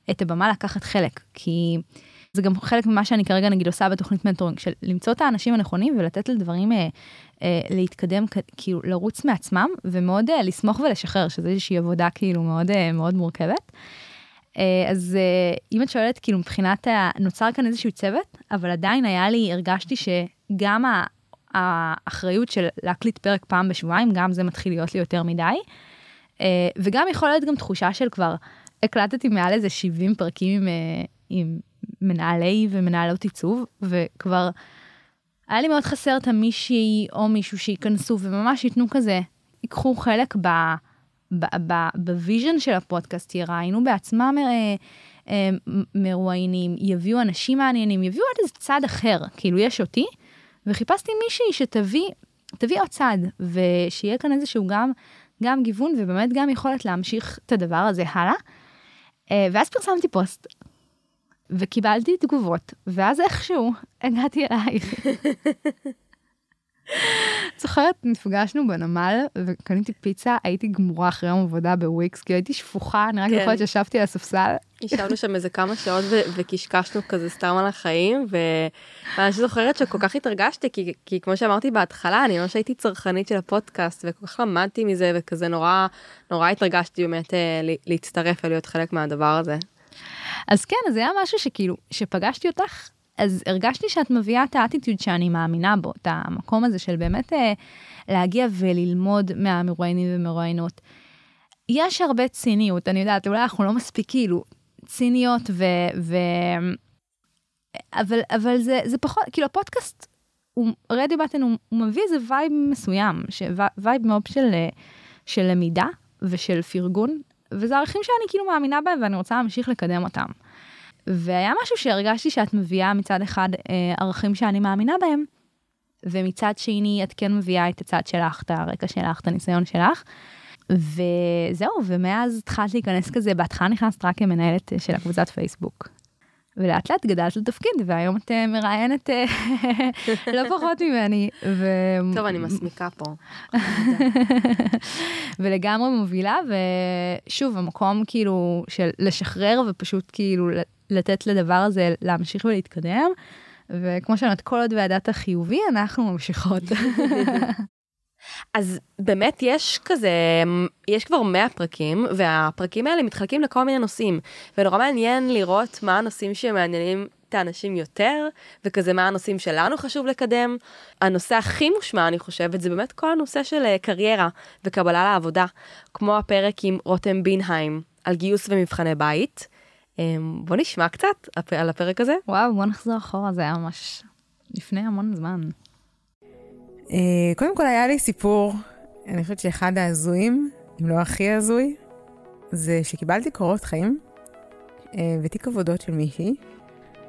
את, הבמה לקחת חלק. כי זה גם חלק ממה שאני כרגע נגיד עושה בתוכנית מנטורינג, של למצוא את האנשים הנכונים ולתת לדברים אה, אה, להתקדם, כאילו לרוץ מעצמם, ומאוד אה, לסמוך ולשחרר, שזה איזושהי עבודה כאילו מאוד אה, מאוד מורכבת. אה, אז אה, אם את שואלת, כאילו מבחינת, ה... נוצר כאן איזשהו צוות, אבל עדיין היה לי, הרגשתי שגם ה... האחריות של להקליט פרק פעם בשבועיים, גם זה מתחיל להיות לי יותר מדי. אה, וגם יכול להיות גם תחושה של כבר הקלטתי מעל איזה 70 פרקים עם, אה, עם מנהלי ומנהלות עיצוב, וכבר היה לי מאוד חסר את המישהי או מישהו שייכנסו וממש ייתנו כזה, ייקחו חלק. ב vision של הפודקאסט, יראיינו בעצמם אה, אה, מרואיינים, יביאו אנשים מעניינים, יביאו עוד איזה צד אחר, כאילו יש אותי, וחיפשתי מישהי שתביא, תביא עוד צד, ושיהיה כאן איזשהו גם, גם גיוון ובאמת גם יכולת להמשיך את הדבר הזה הלאה. אה, ואז פרסמתי פוסט וקיבלתי תגובות, ואז איכשהו הגעתי אלייך. זוכרת, נפגשנו בנמל וקניתי פיצה, הייתי גמורה אחרי יום עבודה בוויקס, כי הייתי שפוכה, אני רק כן. זוכרת שישבתי על הספסל. ישבנו שם איזה כמה שעות וקשקשנו כזה סתם על החיים, ואני זוכרת שכל כך התרגשתי, כי, כי כמו שאמרתי בהתחלה, אני ממש הייתי צרכנית של הפודקאסט, וכל כך למדתי מזה, וכזה נורא, נורא התרגשתי באמת אה, להצטרף ולהיות חלק מהדבר הזה. אז כן, זה היה משהו שכאילו, שפגשתי אותך, אז הרגשתי שאת מביאה את האטיטיוד שאני מאמינה בו, את המקום הזה של באמת אה, להגיע וללמוד מהמרואיינים ומרואיינות. יש הרבה ציניות, אני יודעת, אולי אנחנו לא מספיק כאילו ציניות ו... ו... אבל, אבל זה, זה פחות, כאילו הפודקאסט, Radio Button, הוא, הוא מביא איזה vibe מסוים, ש, vibe מאוד של, של למידה ושל פרגון, וזה ערכים שאני כאילו מאמינה בהם ואני רוצה להמשיך לקדם אותם. והיה משהו שהרגשתי שאת מביאה מצד אחד אה, ערכים שאני מאמינה בהם, ומצד שני את כן מביאה את הצד שלך, את הרקע שלך, את הניסיון שלך. וזהו, ומאז התחלת להיכנס כזה, בהתחלה נכנסת רק כמנהלת של הקבוצת פייסבוק. ולאט לאט גדלת לתפקיד, והיום את אה, מראיינת אה, לא פחות ממני. ו... טוב, אני מסמיקה פה. ולגמרי מובילה, ושוב, המקום כאילו של לשחרר ופשוט כאילו לתת לדבר הזה להמשיך ולהתקדם. וכמו שאני אומרת, כל עוד ועדת החיובי, אנחנו ממשיכות. אז באמת יש כזה, יש כבר 100 פרקים, והפרקים האלה מתחלקים לכל מיני נושאים, ונורא מעניין לראות מה הנושאים שמעניינים את האנשים יותר, וכזה מה הנושאים שלנו חשוב לקדם. הנושא הכי מושמע, אני חושבת, זה באמת כל הנושא של אה, קריירה וקבלה לעבודה, כמו הפרק עם רותם בינהיים על גיוס ומבחני בית. אמ, בוא נשמע קצת על הפרק הזה. וואו, בוא נחזור אחורה, זה היה ממש לפני המון זמן. אה, קודם כל היה לי סיפור, אני חושבת שאחד ההזויים, אם לא הכי הזוי, זה שקיבלתי קורות חיים אה, ותיק עבודות של מישהי,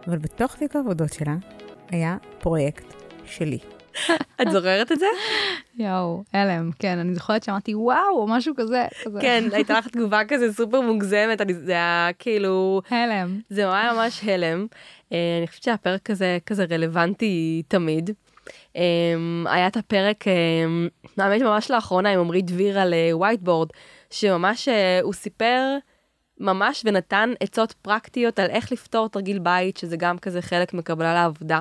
אבל בתוך תיק העבודות שלה היה פרויקט שלי. את זוכרת את זה? יואו, הלם, כן, אני זוכרת שאמרתי וואו, או משהו כזה. כן, הייתה לך תגובה כזה סופר מוגזמת, זה היה כאילו... הלם. זה היה ממש הלם. אה, אני חושבת שהפרק הזה כזה רלוונטי תמיד. Um, היה את הפרק, um, האמת ממש לאחרונה עם עמרי דביר על whiteboard, uh, שממש uh, הוא סיפר ממש ונתן עצות פרקטיות על איך לפתור תרגיל בית, שזה גם כזה חלק מקבלה לעבודה.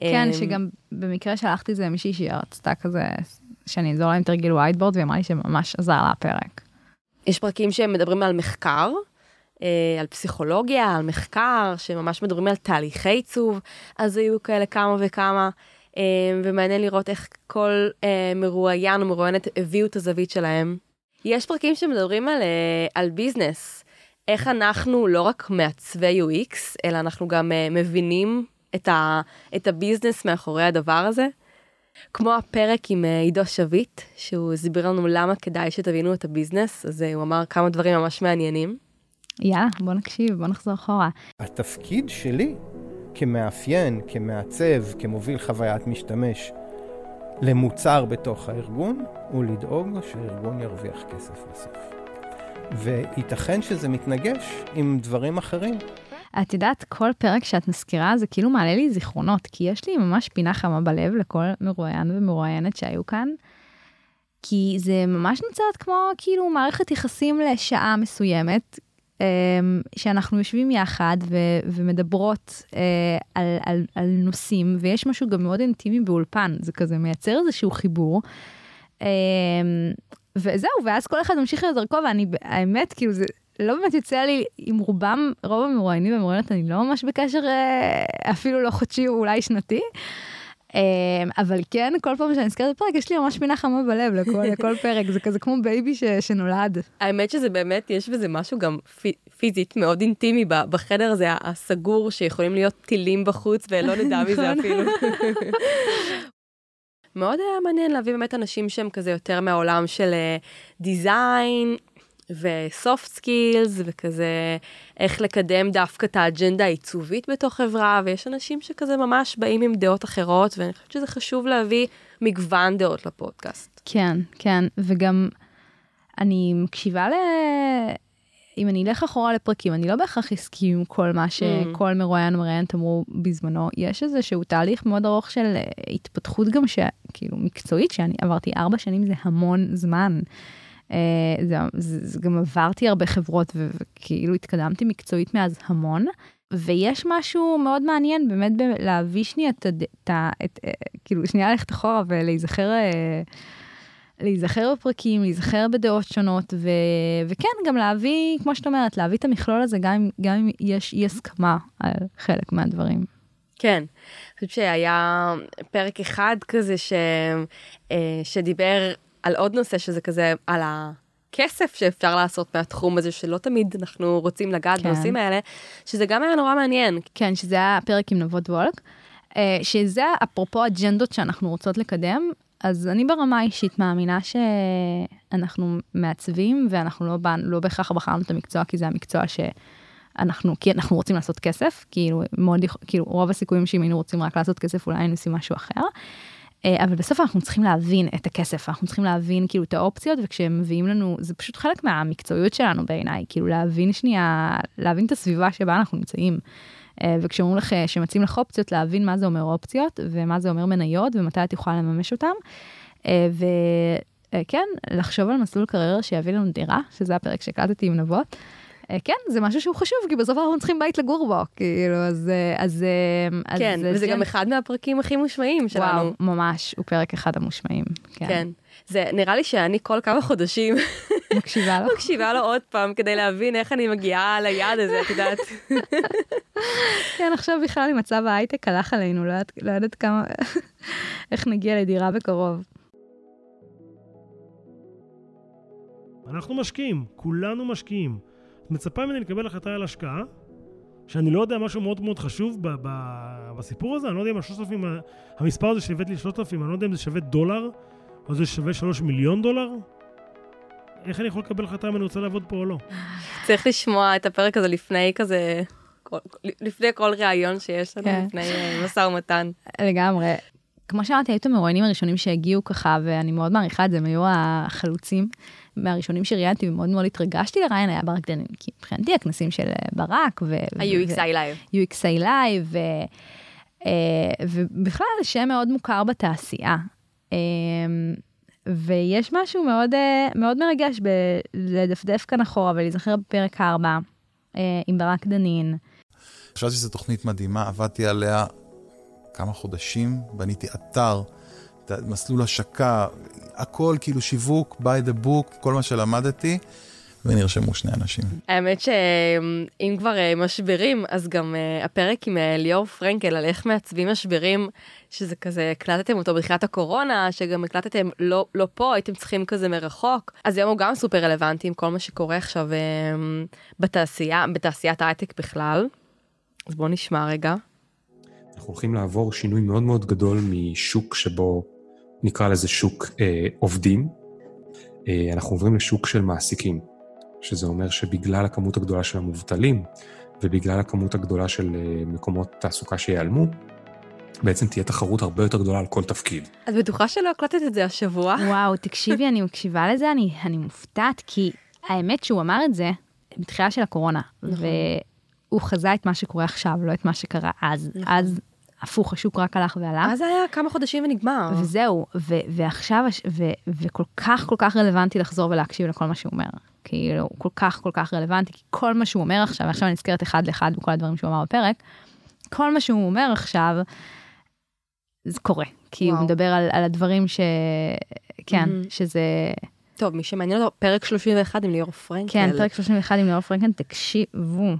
כן, um, שגם במקרה שלחתי את זה למישהי שהיא רצתה כזה, שאני אעזור לה עם תרגיל whiteboard, והיא אמרה לי שממש עזר לה הפרק. יש פרקים שמדברים על מחקר, uh, על פסיכולוגיה, על מחקר, שממש מדברים על תהליכי עיצוב, אז היו כאלה כמה וכמה. אה, ומעניין לראות איך כל אה, מרואיין או מרואיינת הביאו את הזווית שלהם. יש פרקים שמדברים על, אה, על business, איך אנחנו לא רק מעצבי UX, אלא אנחנו גם מבינים את, ה, את ה business מאחורי הדבר הזה. כמו הפרק עם עידו שביט, שהוא הסביר לנו למה כדאי שתבינו את ה business, אז הוא אמר כמה דברים ממש מעניינים. יאללה, בוא נקשיב, בוא נחזור אחורה. התפקיד שלי כמאפיין, כמעצב, כמוביל חוויית משתמש למוצר בתוך הארגון, הוא לדאוג שהארגון ירוויח כסף בסוף. וייתכן שזה מתנגש עם דברים אחרים. את יודעת, כל פרק שאת מזכירה זה כאילו מעלה לי זיכרונות, כי יש לי ממש פינה חמה בלב לכל מרואיין ומרואיינת שהיו כאן. כי זה ממש נוצרת כמו כאילו מערכת יחסים לשעה מסוימת, שאנחנו יושבים יחד ו- ומדברות uh, על, על, על נושאים, ויש משהו גם מאוד אינטימי באולפן, זה כזה מייצר איזשהו חיבור. Um, וזהו, ואז כל אחד ממשיך לדרכו, ואני, האמת, כאילו, זה לא באמת יוצא לי עם רובם, רוב המרואיינים ומרואיינות, אני לא ממש בקשר uh, אפילו לא חודשי או אולי שנתי. אמ, אבל כן, כל פעם שאני נזכרת בפרק, יש לי ממש פינה חמה בלב לכל, לכל פרק, זה כזה כמו baby ש, שנולד. האמת שזה באמת, יש בזה משהו גם פיזית מאוד אינטימי בחדר הזה הסגור, שיכולים להיות טילים בחוץ ולא נדע מזה נכון. אפילו. מאוד היה מעניין להביא באמת אנשים שהם כזה יותר מהעולם של design, uh, ו soft skills, וכזה איך לקדם דווקא את האג'נדה העיצובית בתוך חברה, ויש אנשים שכזה ממש באים עם דעות אחרות, ואני חושבת שזה חשוב להביא מגוון דעות לפודקאסט. כן, כן, וגם אני מקשיבה ל... אם אני אלך אחורה לפרקים, אני לא בהכרח אסכים עם כל מה שכל mm. מרואיין מראיינת אמרו בזמנו. יש איזשהו תהליך מאוד ארוך של התפתחות גם, שכאילו מקצועית, שאני עברתי ארבע שנים זה המון זמן. אה, זה, זה, זה גם עברתי הרבה חברות וכאילו התקדמתי מקצועית מאז המון. ויש משהו מאוד מעניין באמת להביא שנייה את, את, את, אה, כאילו שנייה ללכת אחורה ולהיזכר. אה, להיזכר בפרקים, להיזכר בדעות שונות, ו... וכן, גם להביא, כמו שאת אומרת, להביא את המכלול הזה, גם, גם אם יש אי הסכמה על חלק מהדברים. כן, אני חושבת שהיה פרק אחד כזה ש... שדיבר על עוד נושא שזה כזה, על הכסף שאפשר לעשות מהתחום הזה, שלא תמיד אנחנו רוצים לגעת כן. בנושאים האלה, שזה גם היה נורא מעניין. כן, שזה היה פרק עם נבות וולק, אה, שזה אפרופו אג'נדות שאנחנו רוצות לקדם, אז אני ברמה האישית מאמינה שאנחנו מעצבים, ואנחנו לא, לא בהכרח בחרנו את המקצוע, כי זה המקצוע ש... אנחנו, כי אנחנו רוצים לעשות כסף, כאילו, מאוד, כאילו, רוב הסיכויים שאם היינו רוצים רק לעשות כסף, אולי היינו עושים משהו אחר. אה, אבל בסוף אנחנו צריכים להבין את הכסף, אנחנו צריכים להבין כאילו את האופציות, וכשהם מביאים לנו, זה פשוט חלק מהמקצועיות שלנו בעיניי, כאילו להבין שנייה, להבין את הסביבה שבה אנחנו נמצאים. אה, וכשאומרים לך, שמציעים לך אופציות, להבין מה זה אומר אופציות, ומה זה אומר מניות, ומתי את יכולה לממש אותם. אה, וכן, לחשוב על מסלול קריירה שיביא לנו דירה, שזה הפרק שהקלטתי עם נבות. אה, כן, זה משהו שהוא חשוב, כי בסוף אנחנו צריכים בית לגור בו, כאילו, אז... אז כן, אז וזה גם אחד מהפרקים הכי מושמעים שלנו. וואו, ממש, הוא פרק אחד המושמעים. כן. כן. זה נראה לי שאני כל כמה חודשים מקשיבה לו. מקשיבה לו עוד פעם כדי להבין איך אני מגיעה ליעד הזה, את יודעת. כן, עכשיו בכלל עם מצב ההייטק הלך עלינו, לא, לא יודעת כמה, איך נגיע לדירה בקרוב. אנחנו משקיעים, כולנו משקיעים. מצפה ממני לקבל החלטה על השקעה, שאני לא יודע משהו מאוד מאוד חשוב ב- ב- בסיפור הזה, אני לא יודע אם ה-3,000, המספר הזה שהבאת לי 3,000, אני לא יודע אם זה שווה דולר, או זה שווה 3 מיליון דולר. איך אני יכול לקבל החלטה אם אני רוצה לעבוד פה או לא? צריך לשמוע את הפרק הזה לפני כזה, לפני כל ראיון שיש לנו, כן. לפני אה, משא ומתן. לגמרי. כמו שאמרתי, היו את המרואיינים הראשונים שהגיעו ככה, ואני מאוד מעריכה את זה, הם היו החלוצים מהראשונים שראיינתי, ומאוד מאוד התרגשתי לראיין, היה ברק דנין, כי מבחינתי הכנסים של אה, ברק, ו... ה-UXI Live. UXI Live, אה, ובכלל שם מאוד מוכר בתעשייה. ויש משהו מאוד, מאוד מרגש בלדפדף כאן אחורה ולהיזכר בפרק 4 עם ברק דנין. חשבתי שזו תוכנית מדהימה, עבדתי עליה כמה חודשים, בניתי אתר, מסלול השקה, הכל כאילו שיווק, by the book, כל מה שלמדתי. ונרשמו שני אנשים. האמת שאם כבר אה, משברים, אז גם אה, הפרק עם אה, ליאור פרנקל על איך מעצבים משברים, שזה כזה, הקלטתם אותו בתחילת הקורונה, שגם הקלטתם לא, לא פה, הייתם צריכים כזה מרחוק. אז היום הוא גם סופר רלוונטי עם כל מה שקורה עכשיו בתעשייה, בתעשיית ההייטק בכלל. אז בואו נשמע רגע. אנחנו הולכים לעבור שינוי מאוד מאוד גדול משוק שבו נקרא לזה שוק אה, עובדים, אה, אנחנו עוברים לשוק של מעסיקים, שזה אומר שבגלל הכמות הגדולה של המובטלים ובגלל הכמות הגדולה של אה, מקומות תעסוקה שיעלמו, בעצם תהיה תחרות הרבה יותר גדולה על כל תפקיד. את בטוחה שלא הקלטת את זה השבוע? וואו, תקשיבי, אני מקשיבה לזה, אני, אני מופתעת, כי האמת שהוא אמר את זה בתחילה של הקורונה, נכון. והוא חזה את מה שקורה עכשיו, לא את מה שקרה אז. נכון. אז הפוך, השוק רק הלך ועלה. אז זה היה כמה חודשים ונגמר. וזהו, ו- ועכשיו, ו- וכל כך כל כך רלוונטי לחזור ולהקשיב לכל מה שהוא אומר. כאילו, כל כך כל כך רלוונטי, כי כל מה שהוא אומר עכשיו, ועכשיו אני נזכרת אחד לאחד בכל הדברים שהוא אמר בפרק, כל מה שהוא אומר עכשיו, זה קורה. כי וואו. הוא מדבר על, על הדברים ש... כן, mm-hmm. שזה... טוב, מי שמעניין אותו, פרק 31 עם ליאור פרנקל. כן, פרק 31 עם ליאור פרנקל, תקשיבו.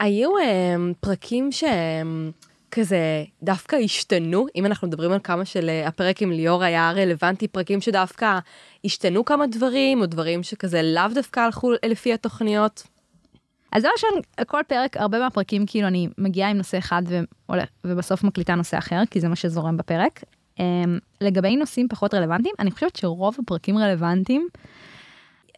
היו um, פרקים שהם... כזה דווקא השתנו, אם אנחנו מדברים על כמה של אה, הפרק עם ליאור היה רלוונטי, פרקים שדווקא השתנו כמה דברים, או דברים שכזה לאו דווקא הלכו לפי התוכניות. אז דבר ראשון, כל פרק, הרבה מהפרקים, כאילו אני מגיעה עם נושא אחד והולך, ובסוף מקליטה נושא אחר, כי זה מה שזורם בפרק. Um, לגבי נושאים פחות רלוונטיים, אני חושבת שרוב הפרקים רלוונטיים.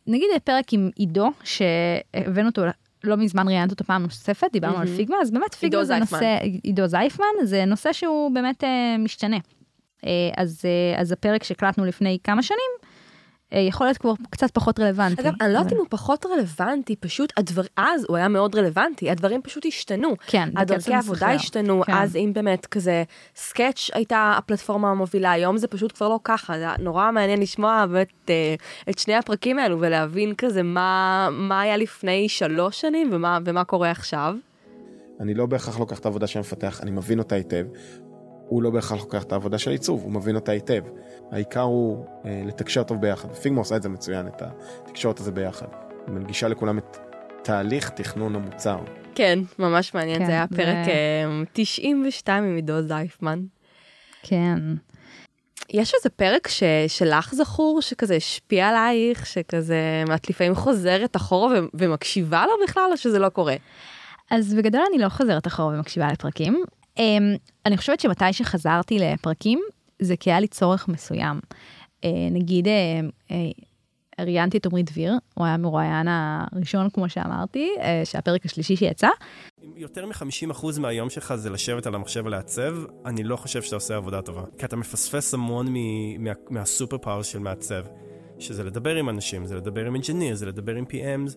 נגיד פרק עם עידו, שהבאנו אותו לא מזמן ראיינת אותו פעם נוספת, דיברנו על פיגמה, אז באמת פיגמה זה נושא, עידו זייפמן, זה נושא שהוא באמת אה, משתנה. אה, אז, אה, אז הפרק שהקלטנו לפני כמה שנים, יכול להיות כבר קצת פחות רלוונטי. אגב, אני לא יודעת אם הוא פחות רלוונטי, פשוט הדבר, אז הוא היה מאוד רלוונטי, הדברים פשוט השתנו. כן, הדרכי העבודה השתנו, כן. אז אם באמת כזה, סקאץ' הייתה הפלטפורמה המובילה, היום זה פשוט כבר לא ככה, זה נורא מעניין לשמוע באמת אה, את שני הפרקים האלו ולהבין כזה מה, מה היה לפני שלוש שנים ומה, ומה קורה עכשיו. אני לא בהכרח לוקח את העבודה של המפתח, אני מבין אותה היטב. הוא לא בהכרח לוקח את העבודה של עיצוב, הוא מבין אותה היטב. העיקר הוא אה, לתקשר טוב ביחד. פיגמה עושה את זה מצוין, את התקשורת הזה ביחד. היא מנגישה לכולם את תהליך תכנון המוצר. כן, ממש מעניין, כן, זה היה פרק ו... 92 עם עידו זייפמן. כן. יש איזה פרק ש, שלך זכור, שכזה השפיע עלייך, שכזה, את לפעמים חוזרת אחורה ו, ומקשיבה לו בכלל, או שזה לא קורה? אז בגדול אני לא חוזרת אחורה ומקשיבה לפרקים. Um, אני חושבת שמתי שחזרתי לפרקים, זה כי היה לי צורך מסוים. Uh, נגיד, uh, uh, ראיינתי את עמרי דביר, הוא היה המרואיין הראשון, כמו שאמרתי, אה, שהפרק השלישי שיצא. יותר מ-50% מהיום שלך זה לשבת על המחשב ולעצב, אני לא חושב שאתה עושה עבודה טובה. כי אתה מפספס המון מ- מה- מה super power של מעצב. שזה לדבר עם אנשים, זה לדבר עם engineer, זה לדבר עם PMs,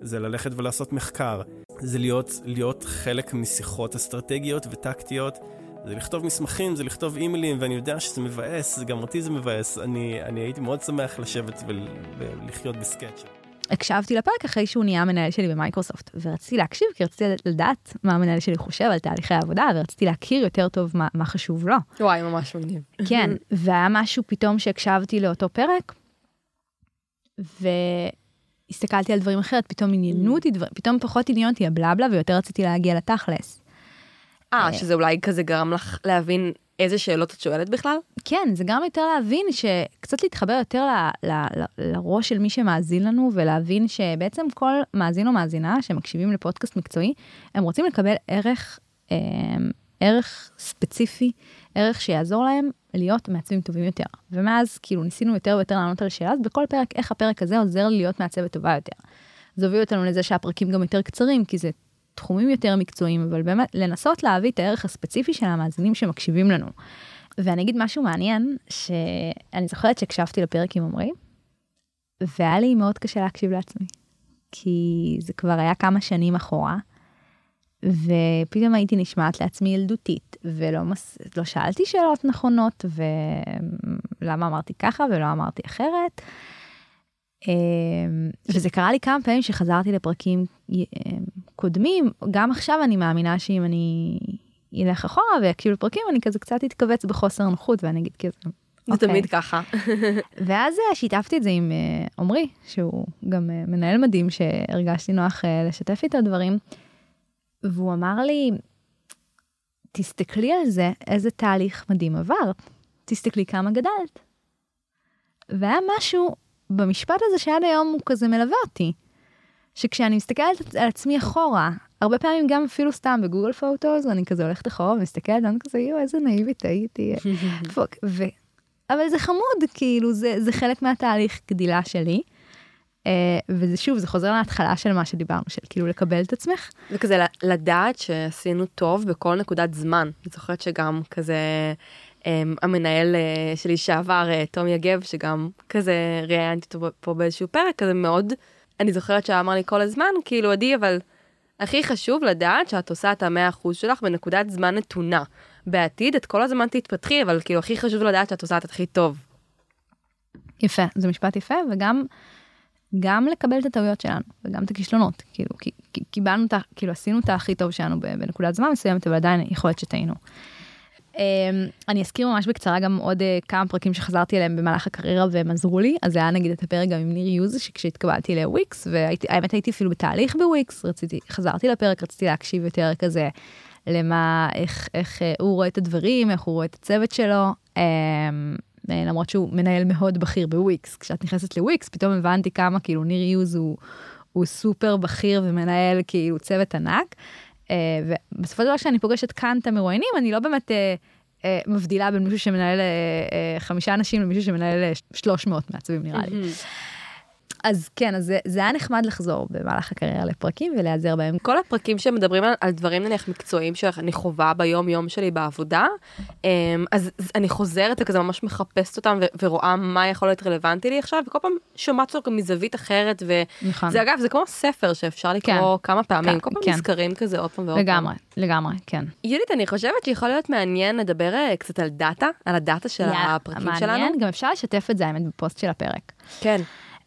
זה ללכת ולעשות מחקר. זה להיות, להיות חלק משיחות אסטרטגיות וטקטיות. זה לכתוב מסמכים, זה לכתוב אימיילים, ואני יודע שזה מבאס, גם אותי זה מבאס. אני, אני הייתי מאוד שמח לשבת ול, ולחיות בסקאץ'. הקשבתי לפרק אחרי שהוא נהיה המנהל שלי במייקרוסופט, ורציתי להקשיב כי רציתי לדעת מה המנהל שלי חושב על תהליכי העבודה, ורציתי להכיר יותר טוב מה, מה חשוב לו. וואי, ממש מגניב. כן, והיה משהו פתאום שהקשבתי לאותו פרק, והסתכלתי על דברים אחרת, פתאום עניינו אותי דברים, פתאום פחות עניין אותי הבלבלה, ויותר רציתי להגיע לתכלס. אה, שזה אולי כזה גרם לך להבין איזה שאלות את שואלת בכלל? כן, זה גם יותר להבין שקצת להתחבר יותר ל, ל, ל, לראש של מי שמאזין לנו, ולהבין שבעצם כל מאזין או מאזינה שמקשיבים לפודקאסט מקצועי, הם רוצים לקבל ערך, אה, ערך ספציפי, ערך שיעזור להם להיות מעצבים טובים יותר. ומאז כאילו ניסינו יותר ויותר לענות על השאלה, אז בכל פרק, איך הפרק הזה עוזר לי להיות מעצבת טובה יותר. זה הוביל אותנו לזה שהפרקים גם יותר קצרים, כי זה תחומים יותר מקצועיים, אבל באמת לנסות להביא את הערך הספציפי של המאזינים שמקשיבים לנו. ואני אגיד משהו מעניין, שאני זוכרת שהקשבתי לפרק עם עמרי, והיה לי מאוד קשה להקשיב לעצמי, כי זה כבר היה כמה שנים אחורה, ופתאום הייתי נשמעת לעצמי ילדותית, ולא מס... לא שאלתי שאלות נכונות, ולמה אמרתי ככה ולא אמרתי אחרת. אמ, וזה קרה לי כמה פעמים שחזרתי לפרקים אמ, קודמים, גם עכשיו אני מאמינה שאם אני אלך אחורה ואקשיב לפרקים, אני כזה קצת אתכווץ בחוסר נוחות ואני אגיד כזה. זה אוקיי. תמיד ככה. ואז אה, שיתפתי את זה עם אה, עמרי, שהוא גם אה, מנהל מדהים שהרגשתי נוח אה, לשתף איתו דברים, והוא אמר לי, תסתכלי על זה, איזה תהליך מדהים עברת, תסתכלי כמה גדלת. והיה משהו במשפט הזה שעד היום הוא כזה מלווה אותי. שכשאני מסתכלת על עצמי אחורה, הרבה פעמים גם אפילו סתם בגוגל פוטוס, אני כזה הולכת אחורה ומסתכלת, ואני כזה, יואו, איזה נאיבית הייתי. פוק. ו... אבל זה חמוד, כאילו, זה, זה חלק מהתהליך גדילה שלי. Uh, וזה שוב, זה חוזר להתחלה של מה שדיברנו, של כאילו לקבל את עצמך. וכזה לדעת שעשינו טוב בכל נקודת זמן. אני זוכרת שגם כזה um, המנהל uh, שלי שעבר, uh, תום יגב, שגם כזה ראיינתי אותו פה באיזשהו פרק, כזה מאוד, אני זוכרת שאמר לי כל הזמן, כאילו, עדי, אבל הכי חשוב לדעת שאת עושה את המאה אחוז שלך בנקודת זמן נתונה. בעתיד את כל הזמן תתפתחי, אבל כאילו הכי חשוב לדעת שאת עושה את הכי טוב. יפה, זה משפט יפה, וגם גם לקבל את הטעויות שלנו, וגם את הכישלונות. כאילו, קיבלנו את ה... כאילו, עשינו את הכי טוב שלנו בנקודת זמן מסוימת, אבל עדיין יכול להיות שטעינו. Um, אני אזכיר ממש בקצרה גם עוד uh, כמה פרקים שחזרתי אליהם במהלך הקריירה והם עזרו לי, אז זה היה נגיד את הפרק גם עם ניר יוז, שכשהתקבלתי לוויקס, והאמת הייתי אפילו בתהליך בוויקס, רציתי, חזרתי לפרק, רציתי להקשיב יותר כזה למה, איך, איך uh, הוא רואה את הדברים, איך הוא רואה את הצוות שלו. Um, למרות שהוא מנהל מאוד בכיר בוויקס. כשאת נכנסת לוויקס, פתאום הבנתי כמה כאילו ניר יוז הוא, הוא סופר בכיר ומנהל כאילו צוות ענק. Uh, ובסופו של דבר כשאני פוגשת כאן את המרואיינים, אני לא באמת uh, uh, מבדילה בין מישהו שמנהל uh, uh, חמישה אנשים למישהו שמנהל uh, 300 מעצבים נראה לי. אז כן, אז זה, זה היה נחמד לחזור במהלך הקריירה לפרקים ולהיעזר בהם. כל הפרקים שמדברים על, על דברים נניח מקצועיים שאני חווה ביום יום שלי בעבודה, אמ, אז אז אני חוזרת וכזה ממש מחפשת אותם ו- ורואה מה יכול להיות רלוונטי לי עכשיו, וכל פעם שומעת אותו מזווית אחרת, נכון. וזה אגב, זה כמו ספר שאפשר לקרוא כן. כמה פעמים, כן, כל פעם כן. נזכרים כזה עוד פעם ועוד פעם. לגמרי, לגמרי, כן. יהודית, אני חושבת שיכול להיות מעניין לדבר אה, קצת על data, על ה data של יאללה, הפרקים מעניין, שלנו. גם אפשר לשתף את זה האמת בפוסט של הפרק. כן.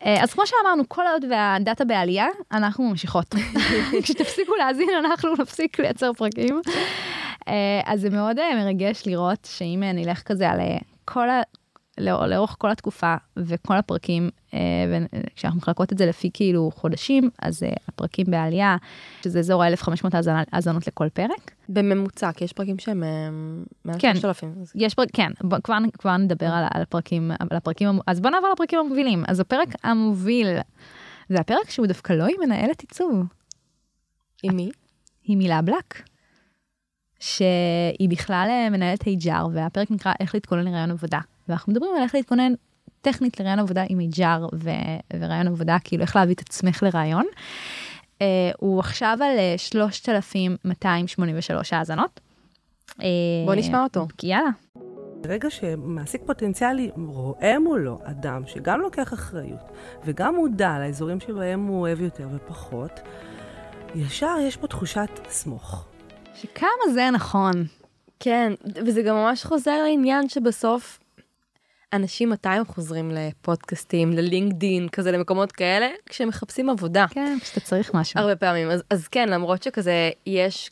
אה, אז כמו שאמרנו, כל עוד וה data בעלייה, אנחנו ממשיכות. כשתפסיקו להאזין, אנחנו נפסיק לייצר פרקים. אה, אז זה מאוד אה, מרגש לראות שאם נלך כזה על כל ה... לאור- לאורך כל התקופה וכל הפרקים, אה, וכשאנחנו מחלקות את זה לפי כאילו חודשים, אז אה, הפרקים בעלייה, שזה אזור ה-1500 האזנות לכל פרק. בממוצע, כי יש פרקים שהם אה, מעל כן. 3,000. אז- יש פרק, כן, בוא, כבר, כבר נדבר על, על הפרקים, על הפרקים, אז בוא נעבור לפרקים המובילים. אז הפרק המוביל, זה הפרק שהוא דווקא לא עם מנהלת עיצוב, עם מי? היא מילה בלק, שהיא בכלל אה, מנהלת HR, והפרק נקרא איך להתכונן לרעיון עבודה. ואנחנו מדברים על איך להתכונן טכנית לראיון עבודה עם HR ו- וראיון עבודה, כאילו איך להביא את עצמך לראיון. אה, הוא עכשיו על אה, 3,283 האזנות. אה, בוא נשמע אותו. יאללה. ברגע שמעסיק פוטנציאלי רואה מולו אדם שגם לוקח אחריות וגם מודע לאזורים שבהם הוא אוהב יותר ופחות, ישר יש פה תחושת סמוך. שכמה זה נכון. כן, וזה גם ממש חוזר לעניין שבסוף אנשים מתי הם חוזרים לפודקאסטים, ללינקדין, כזה למקומות כאלה, כשהם מחפשים עבודה. כן, כשאתה צריך משהו. הרבה פעמים. אז, אז כן, למרות שכזה יש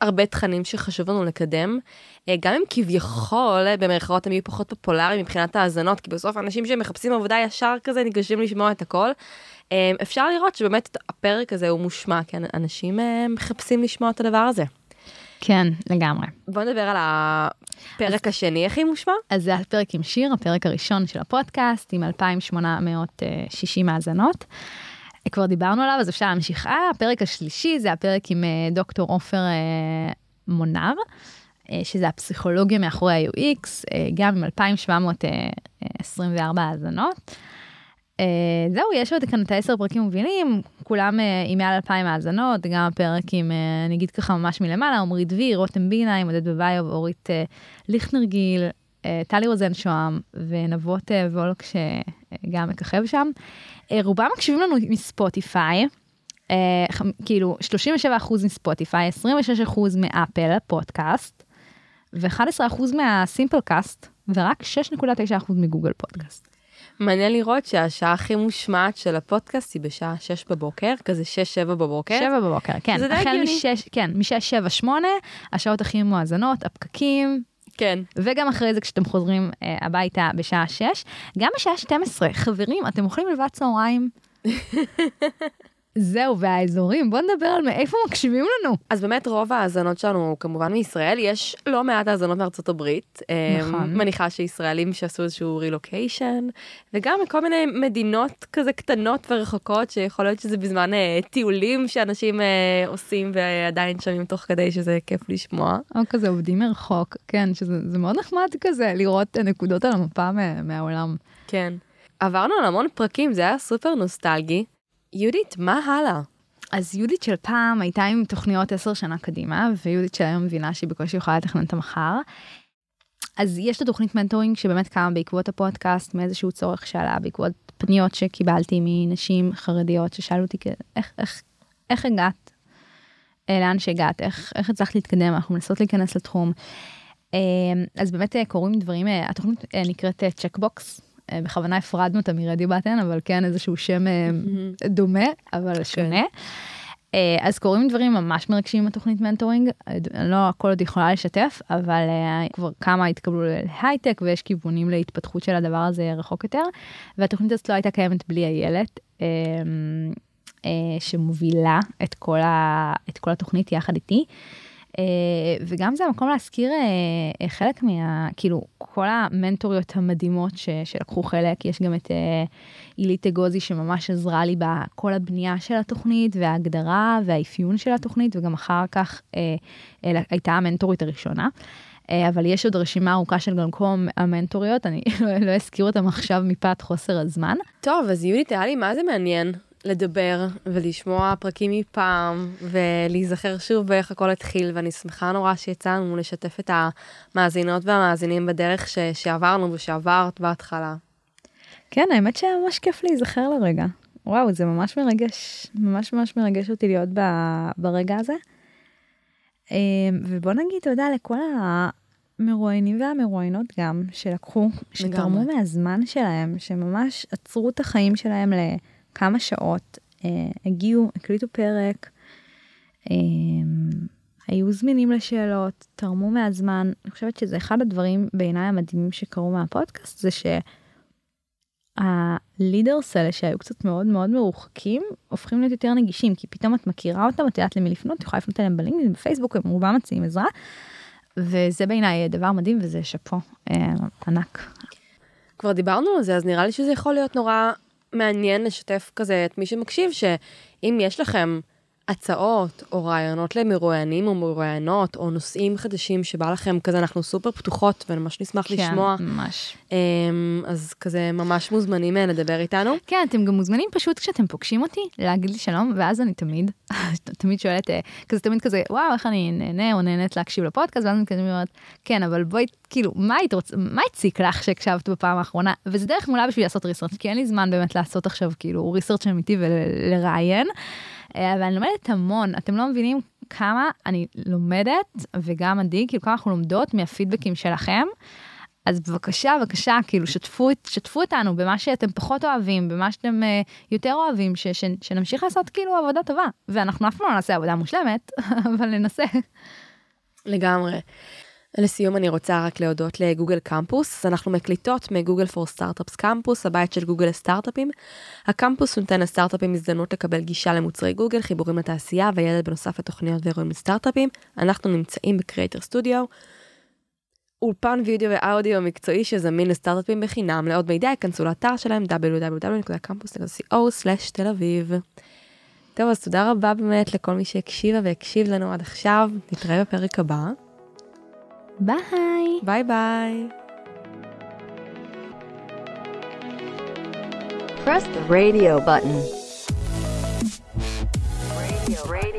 הרבה תכנים שחשוב לנו לקדם, אה, גם אם כביכול, במרכאות הם יהיו פחות פופולריים מבחינת האזנות, כי בסוף אנשים שמחפשים עבודה ישר כזה ניגשים לשמוע את הכל, אה, אפשר לראות שבאמת הפרק הזה הוא מושמע, כי אנשים אה, מחפשים לשמוע את הדבר הזה. כן, לגמרי. בוא נדבר על הפרק השני, איך היא מושמע? אז זה הפרק עם שיר, הפרק הראשון של הפודקאסט, עם 2,860 האזנות. כבר דיברנו עליו, אז אפשר להמשיך הלאה. הפרק השלישי זה הפרק עם אה, דוקטור עופר אה, מונר, אה, שזה הפסיכולוגיה מאחורי ה-UX, אה, גם עם 2,724 האזנות. אה, זהו, יש עוד כאן את העשר פרקים מובילים, כולם אה, עם מעל 2,000 האזנות, גם הפרק עם, אה, אני אגיד ככה ממש מלמעלה, עמרי דביר, רותם בינה, עם עודד בביוב, אורית אה, ליכטנרגיל, טלי רוזן שוהם ונבות אה, וולק שגם מככב שם. אה, רובם מקשיבים לנו מספוטיפיי, ח- כאילו 37% מספוטיפיי, 26% מאפל פודקאסט, ו-11% מהסימפלקאסט, ורק 6.9% מגוגל פודקאסט. מעניין לראות שהשעה הכי מושמעת של הפודקאסט היא בשעה 6 בבוקר, כזה 6-7 בבוקר. 7 בבוקר, כן. זה די הגיוני. כן, משש, שבע, שמונה, השעות הכי מואזנות, הפקקים. כן. וגם אחרי זה כשאתם חוזרים אה, הביתה בשעה 6, גם בשעה 12, חברים, אתם אוכלים לבד צהריים. זהו, והאזורים, בואו נדבר על מאיפה מקשיבים לנו. אז באמת רוב ההאזנות שלנו כמובן מישראל, יש לא מעט האזנות מארצות הברית. נכון. נכון. מניחה שישראלים שעשו איזשהו רילוקיישן, וגם מכל מיני מדינות כזה קטנות ורחוקות, שיכול להיות שזה בזמן אה, טיולים שאנשים אה, עושים ועדיין שומעים תוך כדי שזה כיף לשמוע. או כזה עובדים מרחוק, כן, שזה זה מאוד נחמד כזה לראות נקודות על המפה מה, מהעולם. כן. עברנו על המון פרקים, זה היה סופר נוסטלגי. יהודית, מה הלאה? אז יהודית של פעם הייתה עם תוכניות עשר שנה קדימה, ויהודית של היום מבינה שהיא בקושי יכולה לתכנן את המחר. אז יש את התוכנית mentoring שבאמת קמה בעקבות הפודקאסט, מאיזשהו צורך שעלה, בעקבות פניות שקיבלתי מנשים חרדיות ששאלו אותי כ- איך, איך, איך הגעת, אה, לאן שהגעת, איך, איך הצלחת להתקדם, אנחנו מנסות להיכנס לתחום. אה, אז באמת אה, קורים דברים, התוכנית נקראת Checkbox, בכוונה הפרדנו אותה מ Radio Button, אבל כן איזשהו שם אה, דומה, אבל שונה. אה, אז קורים דברים ממש מרגשים בתוכנית mentoring, אה, לא הכל עוד יכולה לשתף, אבל אה, כבר כמה התקבלו להייטק ויש כיוונים להתפתחות של הדבר הזה רחוק יותר, והתוכנית הזאת לא הייתה קיימת בלי איילת, אה, אה, שמובילה את כל, ה, את כל התוכנית יחד איתי. אה, וגם זה המקום להזכיר אה, אה, חלק מה... כאילו, כל המנטוריות המדהימות ש, שלקחו חלק, יש גם את עילית אגוזי שממש עזרה לי בכל הבנייה של התוכנית וההגדרה והאפיון של התוכנית, וגם אחר כך הייתה המנטורית הראשונה. אבל יש עוד רשימה ארוכה של גם כל המנטוריות, אני לא, לא אזכיר אותם עכשיו מפאת חוסר הזמן. טוב, אז יהודית, היה לי מה זה מעניין לדבר ולשמוע פרקים מפעם ולהיזכר שוב באיך הכל התחיל, ואני שמחה נורא שיצא לנו לשתף את המאזינות והמאזינים בדרך ש- שעברנו ושעברת בהתחלה. כן, האמת שממש כיף להיזכר לרגע. וואו, זה ממש מרגש, ממש ממש מרגש אותי להיות ב, ברגע הזה. אה, ובוא נגיד תודה לכל המרואיינים והמרואיינות גם, שלקחו, שתרמו. מהזמן שלהם, שממש עצרו את החיים שלהם לכמה שעות, אה, הגיעו, הקליטו פרק, אה, היו זמינים לשאלות, תרמו מהזמן. אני חושבת שזה אחד הדברים בעיניי המדהימים שקרו מהפודקאסט, זה ש... הלידרס האלה שהיו קצת מאוד מאוד מרוחקים, הופכים להיות יותר נגישים, כי פתאום את מכירה אותם, את יודעת למי לפנות, את יכולה לפנות אליהם בלינקדאין, בפייסבוק, הם רובם מציעים עזרה. וזה בעיניי דבר מדהים וזה שאפו אה, ענק. כבר דיברנו על זה, אז נראה לי שזה יכול להיות נורא מעניין לשתף כזה את מי שמקשיב, שאם יש לכם הצעות או רעיונות למרואיינים או מרואיינות, או נושאים חדשים שבא לכם, כזה אנחנו סופר פתוחות וממש נשמח כן, לשמוע. ממש. אמ, אז כזה ממש מוזמנים אה, לדבר איתנו. כן, אתם גם מוזמנים פשוט כשאתם פוגשים אותי להגיד לי שלום, ואז אני תמיד, תמיד שואלת, אה, כזה תמיד כזה, וואו, איך אני נהנה או נהנית להקשיב לפודקאסט, ואז אני כזה אומרת, כן, אבל בואי, כאילו, מה היית רוצה, מה הציק לך שהקשבת בפעם האחרונה? וזה דרך מעולה בשביל לעשות ריסרצ', כי אין לי זמן באמת לעשות עכשיו כאילו ריסרצ' אמיתי ולראיין. אה, אבל אני לומדת המון, אתם לא מבינים כמה אני לומדת, וגם עדי, כאילו כמה אנחנו לומדות מהפידבקים שלכם. אז בבקשה, בבקשה, כאילו, שתפו, שתפו אותנו במה שאתם פחות אוהבים, במה שאתם uh, יותר אוהבים, ש, ש, שנמשיך לעשות כאילו עבודה טובה. ואנחנו אף פעם לא נעשה עבודה מושלמת, אבל ננסה. לגמרי. לסיום אני רוצה רק להודות לגוגל קמפוס, אז אנחנו מקליטות מגוגל פור סטארט-אפס קמפוס, הבית של גוגל לסטארט-אפים. הקמפוס נותן לסטארט-אפים הזדמנות לקבל גישה למוצרי גוגל, חיבורים לתעשייה וידע בנוסף לתוכניות ואירועים לסטארט-אפים. אנחנו נמצאים בקריאטר סטודיו. אולפן וידאו ואודיו מקצועי שזמין לסטארט-אפים בחינם. לעוד מידע, ייכנסו לאתר שלהם www.campus.co/תל אביב. טוב, אז תודה רבה באמת לכל מי שהקשיבה והקשיב לנו עד עכשיו. נתראה בפרק הבא. Bye. Bye bye. Press the radio button. Radio, radio.